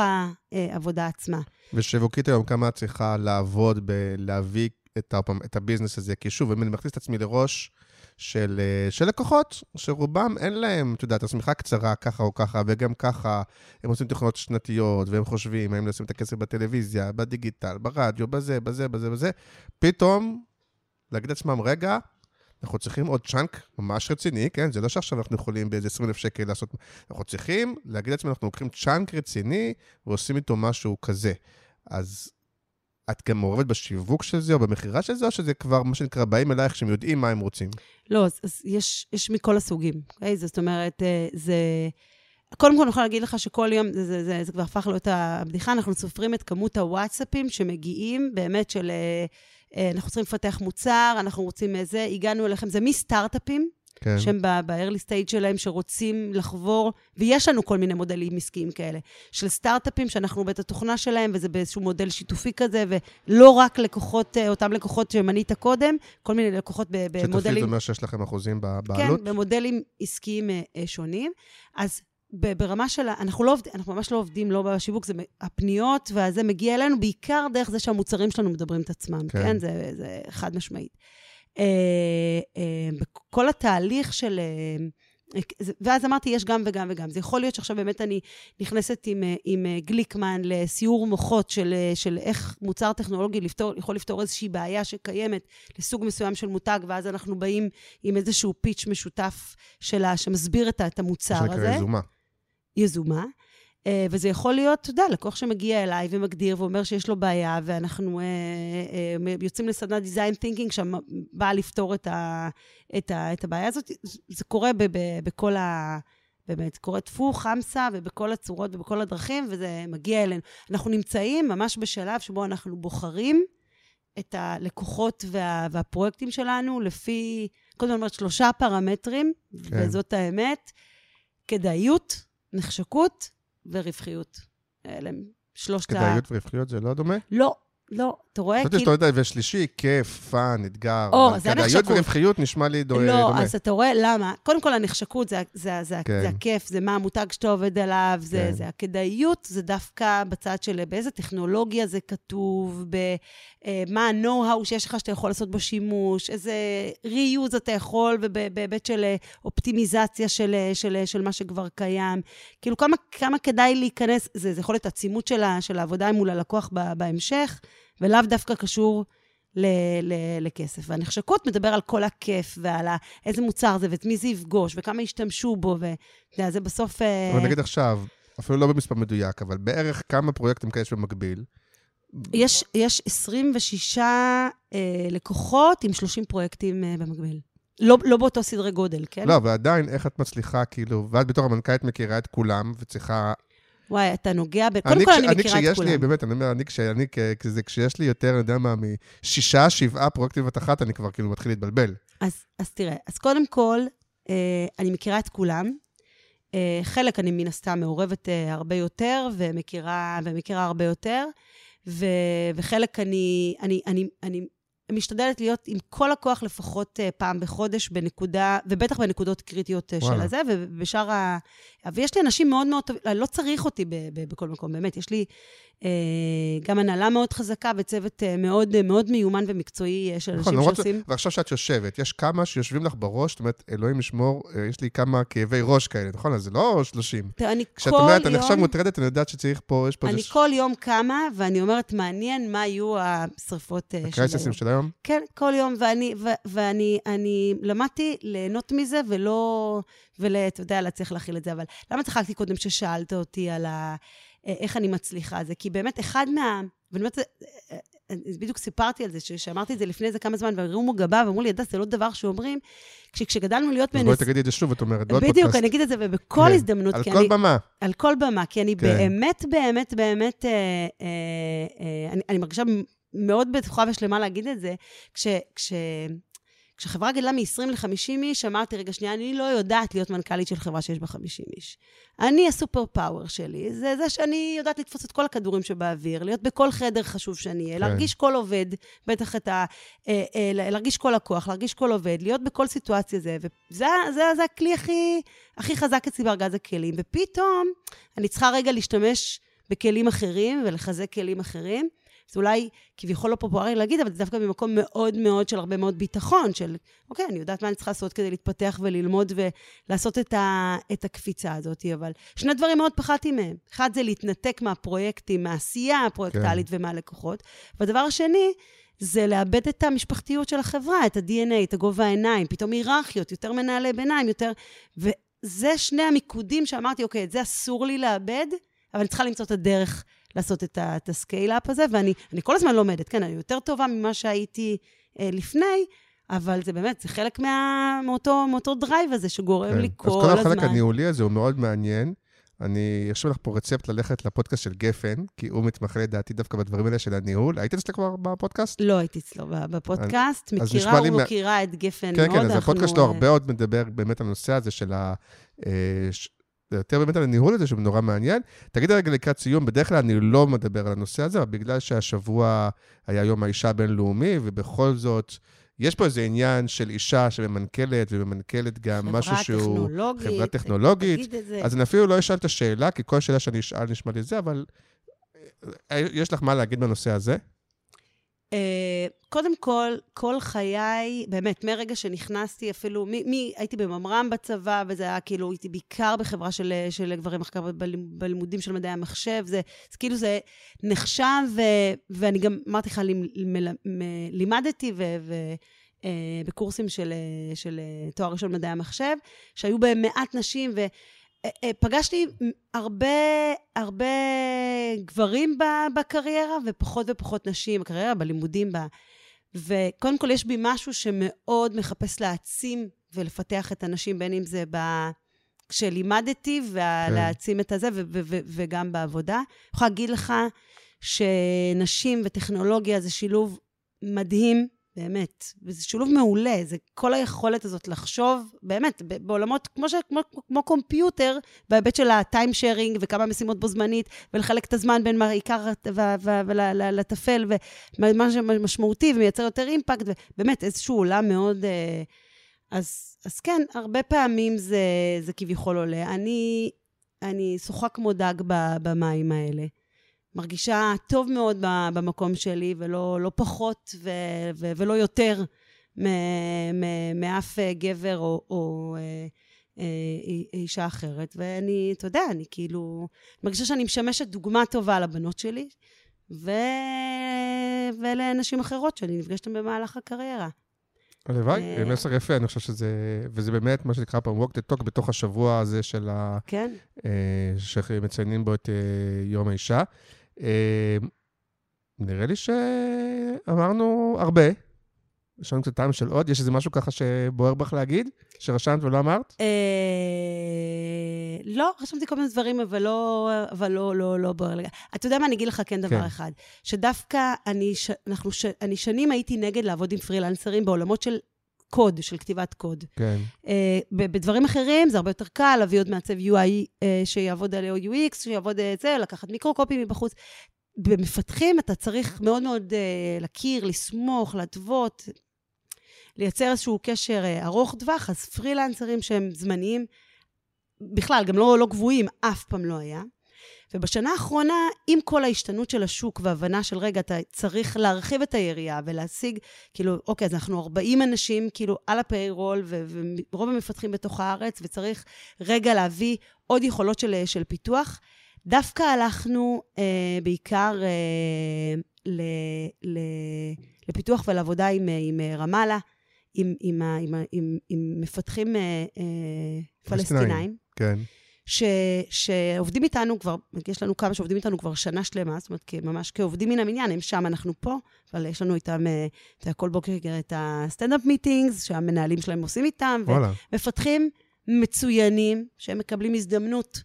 העבודה עצמה. ושיווקית היום, כמה את צריכה לעבוד בלהביא את, ה- את הביזנס הזה? כי שוב, אם אני מכניס את עצמי לראש של, אה, של לקוחות, שרובם אין להם, את יודעת, השמיכה קצרה ככה או ככה, וגם ככה הם עושים תוכניות שנתיות, והם חושבים האם לשים את הכסף בטלוויזיה, בדיגיטל, ברדיו, בזה, בזה, בזה, בזה. פתאום, להגיד לעצמם, רגע, אנחנו צריכים עוד צ'אנק ממש רציני, כן? זה לא שעכשיו אנחנו יכולים באיזה 20 אלף שקל לעשות... אנחנו צריכים להגיד לעצמנו, אנחנו לוקחים צ'אנק רציני ועושים איתו משהו כזה. אז את גם מעורבת בשיווק של זה או במכירה של זה, או שזה כבר, מה שנקרא, באים אלייך שהם יודעים מה הם רוצים? לא, אז, אז יש, יש מכל הסוגים, אוקיי? זאת אומרת, אה, זה... קודם כל, אני יכולה להגיד לך שכל יום, זה, זה, זה, זה כבר הפך להיות הבדיחה, אנחנו סופרים את כמות הוואטסאפים שמגיעים, באמת של... אה, אנחנו צריכים לפתח מוצר, אנחנו רוצים איזה, הגענו אליכם, זה מסטארט-אפים, כן. שהם ב-early stage שלהם, שרוצים לחבור, ויש לנו כל מיני מודלים עסקיים כאלה, של סטארט-אפים שאנחנו בית התוכנה שלהם, וזה באיזשהו מודל שיתופי כזה, ולא רק לקוחות, אה, אותם לקוחות שמנית קודם, כל מיני לקוחות ב- שיתופי במודלים... זה אומר שיש לכם אחוזים בעלות? כן, במודלים עסקיים אה, אה, שונים. אז ברמה של, אנחנו לא עובדים, אנחנו ממש לא עובדים לא בשיווק, זה הפניות, וזה מגיע אלינו בעיקר דרך זה שהמוצרים שלנו מדברים את עצמם, כן. כן? זה, זה חד משמעית. אה, אה, בכל התהליך של... אה, זה- ואז אמרתי, יש גם וגם וגם. זה יכול להיות שעכשיו באמת אני נכנסת עם, אה, עם אה, גליקמן לסיור מוחות של, אה, של איך מוצר טכנולוגי לפתור, יכול לפתור איזושהי בעיה שקיימת לסוג מסוים של מותג, ואז אנחנו באים עם איזשהו פיץ' משותף שלה, שמסביר את, את המוצר מה הזה. שנקרא יזומה. יזומה. אה, וזה יכול להיות, אתה יודע, לקוח שמגיע אליי ומגדיר ואומר שיש לו בעיה, ואנחנו אה, אה, יוצאים לסדנת design thinking שבאה לפתור את, ה, את, ה, את הבעיה הזאת. זה קורה ב, ב, בכל ה... באמת, קורה טפו, חמסה, ובכל הצורות ובכל הדרכים, וזה מגיע אלינו. אנחנו נמצאים ממש בשלב שבו אנחנו בוחרים את הלקוחות וה, והפרויקטים שלנו לפי, קודם כל אומרת, שלושה פרמטרים. כן. וזאת האמת, כדאיות, נחשקות ורווחיות. אלה הם שלושת ה... כדאיות ורווחיות זה לא דומה? לא, לא, אתה רואה? חשבתי שאתה יודע, ושלישי, כיף, fun, אתגר. או, זה הנחשקות. ורווחיות נשמע לי דו- לא, דומה. אז אתה רואה למה. קודם כל, הנחשקות זה, כן. הכיף, זה מה המותג שאתה עובד עליו, זה, כן. זה הכדאיות, זה דווקא בצד של באיזה טכנולוגיה זה כתוב, במה ה-know-how שיש לך שאתה יכול לעשות בו שימוש, איזה reuse אתה יכול, ובהיבט של אה, אופטימיזציה של, אה, של, מה שכבר קיים. כאילו, כמה, כדאי להיכנס, זה, יכול להיות עצימות של, העבודה מול הלקוח בהמשך, ולאו דווקא קשור ל- ל- לכסף. והנחשקות מדבר על כל הכיף, ועל ה- איזה מוצר זה, ואת מי זה יפגוש, וכמה ישתמשו בו, ואתה יודע, זה בסוף... אה, אבל נגיד עכשיו, אפילו לא במספר מדויק, אבל בערך כמה פרויקטים כאלה יש במקביל. יש, יש 26 אה, לקוחות עם 30 פרויקטים אה, במקביל. לא, לא באותו סדרי גודל, כן? לא, אבל עדיין, איך את מצליחה, כאילו, ואת בתור המנכ"לית מכירה את כולם, וצריכה... וואי, אתה נוגע ב... קודם כל, אני מכירה את כולם. לי, באמת, אני אומר, אני, כשאני, כזה, כשיש לי יותר, אני יודע מה, משישה, שבעה פרויקטים בבת אחת, אני כבר כאילו מתחיל להתבלבל. אז, אז תראה, אז קודם כל, אה, אני מכירה את כולם. אה, חלק אני מן הסתם מעורבת אה, הרבה יותר, ומכירה, ומכירה הרבה יותר, ו, וחלק אני, אני, אני, אני משתדלת להיות עם כל הכוח לפחות אה, פעם בחודש בנקודה, ובטח בנקודות קריטיות אה, של וואלה. הזה, ובשאר ה... ויש לי אנשים מאוד מאוד טובים, לא צריך אותי ב, ב, בכל מקום, באמת, יש לי גם הנהלה מאוד חזקה וצוות אה, מאוד, אה, מאוד מיומן ומקצועי אה, של אנשים נכון, ש... שעושים... ועכשיו שאת יושבת, יש כמה שיושבים לך בראש, זאת אומרת, אלוהים ישמור, אה, יש לי כמה כאבי ראש כאלה, נכון? אז זה לא 30. תראה, אני כשאת כל אומרת, אני יום... עכשיו מוטרדת, אני יודעת שצריך פה, יש פה אני. כל יום קמה, ואני אומרת, מעניין מה יהיו השרפות אה, של הקרייססים היום. של היום? כן, כל יום, ואני, ו, ואני אני למדתי ליהנות מזה, ולא, ואתה יודע, להצליח להכיל את זה, אבל למה צחקתי קודם ששאלת אותי על ה, אה, איך אני מצליחה זה? כי באמת, אחד מה... ואני אומרת, אה, אה, אה, בדיוק סיפרתי על זה, שאמרתי את זה לפני איזה כמה זמן, והרימו גבה, ואמרו לי, הדס, זה לא דבר שאומרים. כש- כשגדלנו להיות אז בנס... בואי תגידי את זה שוב, את אומרת, בעוד. בדיוק, אני אגיד את זה ובכל כן, הזדמנות. על כל במה. על כל במה, כי אני כן. באמת, באמת, באמת, אה, אה, אה, אני, אני מרגישה מאוד בטוחה ושלמה להגיד את זה, כש, כשחברה גדלה מ-20 ל-50 איש, אמרתי, רגע, שנייה, אני לא יודעת להיות מנכ"לית של חברה שיש בה 50 איש. אני, הסופר פאוור שלי, זה זה שאני יודעת לתפוס את כל הכדורים שבאוויר, להיות בכל חדר חשוב שאני אהיה, כן. להרגיש כל עובד, בטח את ה... אה, אה, להרגיש כל לקוח, להרגיש כל עובד, להיות בכל סיטואציה זה, וזה זה, זה הכלי הכי, הכי חזק אצלי בארגז הכלים. ופתאום אני צריכה רגע להשתמש בכלים אחרים ולחזק כלים אחרים. זה אולי כביכול לא פופולרי להגיד, אבל זה דווקא ממקום מאוד מאוד של הרבה מאוד ביטחון, של, אוקיי, אני יודעת מה אני צריכה לעשות כדי להתפתח וללמוד ולעשות את, ה, את הקפיצה הזאת, אבל שני דברים מאוד פחדתי מהם. אחד זה להתנתק מהפרויקטים, מהעשייה הפרויקטלית כן. ומהלקוחות, והדבר השני, זה לאבד את המשפחתיות של החברה, את ה-DNA, את הגובה העיניים, פתאום היררכיות, יותר מנהלי ביניים, יותר... וזה שני המיקודים שאמרתי, אוקיי, את זה אסור לי לאבד, אבל אני צריכה למצוא את הדרך לעשות את, ה scale-up הזה, ואני אני כל הזמן לומדת, כן, אני יותר טובה ממה שהייתי אה, לפני, אבל זה באמת, זה חלק מה, מאותו, מאותו drive הזה שגורם כן. לי כל אז הזמן. כל החלק הניהולי הזה הוא מאוד מעניין. אני ארשום לך פה רצפט ללכת לפודקאסט של גפן, כי הוא מתמחה לדעתי דווקא בדברים האלה של הניהול. היית אצלך כבר בפודקאסט? לא הייתי אצלו בפודקאסט, אז מכירה לי מה- את גפן כן, מאוד. כן, אז אנחנו, הפודקאסט שלו אה, הרבה עוד מדבר באמת על הנושא הזה של ה... אה, זה יותר באמת על הניהול הזה, שהוא נורא מעניין. תגיד רגע לקראת סיום, בדרך כלל אני לא מדבר על הנושא הזה, אבל בגלל שהשבוע היה יום האישה הבינלאומי, ובכל זאת, יש פה איזה עניין של אישה שממנכלת, וממנכלת גם משהו שהוא... טכנולוגית, חברה טכנולוגית. את זה. אז אני אפילו לא אשאל את השאלה, כי כל שאלה שאני אשאל נשמע לי זה, אבל אה, יש לך מה להגיד בנושא הזה? אה, קודם כל, כל חיי, באמת, מרגע שנכנסתי, אפילו, מי, מי הייתי בממר"ם בצבא, וזה היה כאילו, הייתי בעיקר בחברה של, של גברים מחקר בלימ- בלימודים של מדעי המחשב, זה, זה כאילו, זה נחשב, ו, ואני גם, אמרתי לך, לימדתי, ו... ו אה, בקורסים של, של תואר ראשון מדעי המחשב, שהיו בהם מעט נשים, ופגשתי הרבה, הרבה גברים בקריירה, ופחות ופחות נשים בקריירה, בלימודים. ב... וקודם כל, יש בי משהו שמאוד מחפש להעצים ולפתח את הנשים, בין אם זה ב... כשלימדתי, ולהעצים את הזה, ו- ו- ו- וגם בעבודה. אני יכולה להגיד לך שנשים וטכנולוגיה זה שילוב מדהים, באמת, וזה שילוב מעולה, זה כל היכולת הזאת לחשוב, באמת, בעולמות כמו, ש, כמו, כמו קומפיוטר, בהיבט של הטיים שיירינג וכמה משימות בו זמנית, ולחלק את הזמן בין מה- עיקר ולטפל, ומה שמשמעותי ומייצר יותר אימפקט, ובאמת, איזשהו עולם מאוד... אה, אז, אז כן, הרבה פעמים זה, זה כביכול עולה. אני, אני שוחה כמו דג במים האלה. מרגישה טוב מאוד במקום שלי, ולא לא פחות ו, ו, ולא יותר מ- מ- מאף אה, גבר או, או אה, אה, אישה אחרת. ואני, אתה יודע, אני כאילו, מרגישה שאני משמשת דוגמה טובה לבנות שלי, ו... ולנשים אחרות שאני נפגשת במהלך הקריירה. הלוואי, אה, מסר יפה, אני חושב שזה... וזה באמת מה שנקרא פעם walk the talk בתוך השבוע הזה של ה... כן? שמציינים בו את יום האישה. אה, נראה לי שאמרנו הרבה. יש לנו קצת טעם של עוד. יש איזה משהו ככה שבוער בך להגיד? שרשמת ולא אמרת? אה, לא, רשמתי כל מיני דברים, אבל לא, אבל לא, לא, לא בוער לגמרי. אתה יודע מה, אני אגיד לך כן דבר כן. אחד. שדווקא אני, ש, אנחנו, ש, אני שנים הייתי נגד לעבוד עם פרילנסרים בעולמות של קוד, של כתיבת קוד. כן. אה, בדברים אחרים זה הרבה יותר קל, להביא עוד מעצב UI אה, שיעבוד על UX, שיעבוד את זה, לקחת מיקרו-קופי מבחוץ. במפתחים אתה צריך מאוד מאוד אה, להכיר, לסמוך, להתוות, לייצר איזשהו קשר אה, ארוך טווח, אז פרילנסרים שהם זמניים, בכלל, גם לא, לא גבוהים, אף פעם לא היה. ובשנה האחרונה, עם כל ההשתנות של השוק והבנה של, רגע, אתה צריך להרחיב את היריעה ולהשיג, כאילו, אוקיי, אז אנחנו 40 אנשים, כאילו, על הפיירול, ורוב המפתחים בתוך הארץ, וצריך רגע להביא עוד יכולות של, של פיתוח. דווקא הלכנו אה, בעיקר אה, ל, ל, לפיתוח ולעבודה עם, אה, עם אה, רמאללה, עם, עם, עם, עם, עם מפתחים אה, אה. פלסטינאים. כן. ש, שעובדים איתנו כבר, יש לנו כמה שעובדים איתנו כבר שנה שלמה, זאת אומרת, ממש כעובדים מן המניין, הם שם, אנחנו פה, אבל יש לנו איתם, אה, אתה כל בוקר את הסטנדאפ מיטינגס, שהמנהלים שלהם עושים איתם, וואלה. ומפתחים מצוינים, שהם מקבלים הזדמנות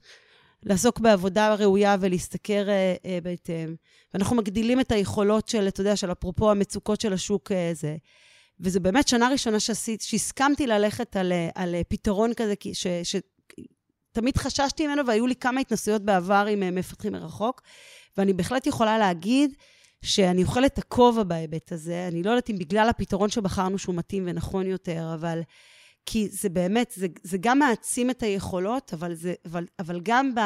לעסוק בעבודה ראויה ולהשתכר אה, אה, בהתאם. ואנחנו מגדילים את היכולות של, אתה יודע, של אפרופו המצוקות של השוק הזה. וזו באמת שנה ראשונה שעשית, שהסכמתי ללכת על, אה, על אה, פתרון כזה, ש, ש, תמיד חששתי ממנו, והיו לי כמה התנסויות בעבר עם אה, מפתחים מרחוק, ואני בהחלט יכולה להגיד שאני אוכלת את הכובע בהיבט הזה. אני לא יודעת אם בגלל הפתרון שבחרנו שהוא מתאים ונכון יותר, אבל... כי זה באמת, זה, זה גם מעצים את היכולות, אבל, זה, אבל, אבל גם ב,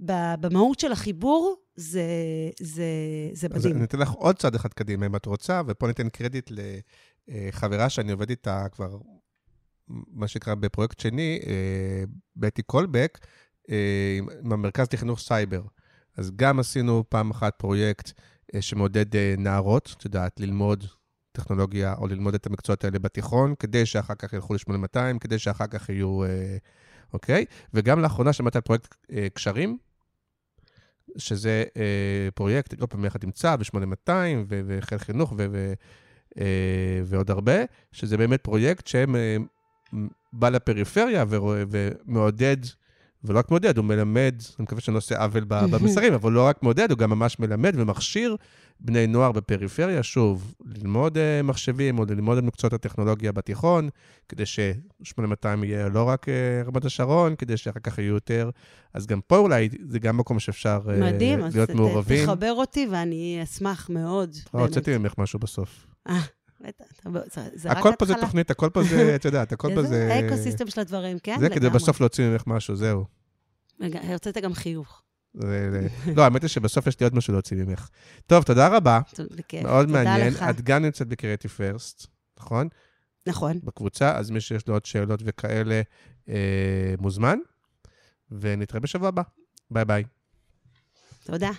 ב, במהות של החיבור, זה, זה, זה אז מדהים. אני אתן לך עוד צעד אחד קדימה, אם את רוצה, ופה ניתן קרדיט לחברה שאני עובד איתה כבר, מה שנקרא, בפרויקט שני, אה, בטי קולבק, אה, עם המרכז לחינוך סייבר. אז גם עשינו פעם אחת פרויקט אה, שמעודד נערות, את יודעת, ללמוד טכנולוגיה או ללמוד את המקצועות האלה בתיכון, כדי שאחר כך ילכו ל-8200, כדי שאחר כך יהיו... אוקיי? וגם לאחרונה שמעת על פרויקט קשרים, שזה אה, פרויקט, לא פעם יחד עם צה"ל ו-8200 ו- וחיל חינוך ו- ו- אה, ועוד הרבה, שזה באמת פרויקט שבא אה, לפריפריה ורואה- ומעודד, ולא רק מעודד, הוא מלמד, אני מקווה שאני לא עושה עוול [LAUGHS] במסרים, אבל לא רק מעודד, הוא גם ממש מלמד ומכשיר בני נוער בפריפריה, שוב, ללמוד אה, מחשבים או ללמוד את מקצועות הטכנולוגיה בתיכון, כדי ש-8200 יהיה לא רק אה, רמת השרון, כדי שאחר כך יהיו יותר. אז גם פה אולי זה גם מקום שאפשר אה, מדהים, אז להיות מעורבים. תחבר אותי ואני אשמח מאוד. אה, באמת. הוצאתי ממך משהו בסוף. בטח, הכל פה זה. תוכנית, הכל פה זה, [LAUGHS] את יודעת, הכל פה זה זה... האקו-סיסטם של הדברים, כן? זה כדי. בסוף להוציא ממך משהו, זהו. רגע, הוצאת גם חיוך. [LAUGHS] לא, האמת היא שבסוף יש לי עוד משהו להוציא ממך. טוב, תודה רבה. בכיף. מאוד מעניין. את גם נמצאת בקריאיטיב פרסט, נכון? נכון. בקבוצה, אז מי שיש לו עוד שאלות וכאלה, אה, מוזמן. ונתראה בשבוע הבא. ביי ביי. תודה.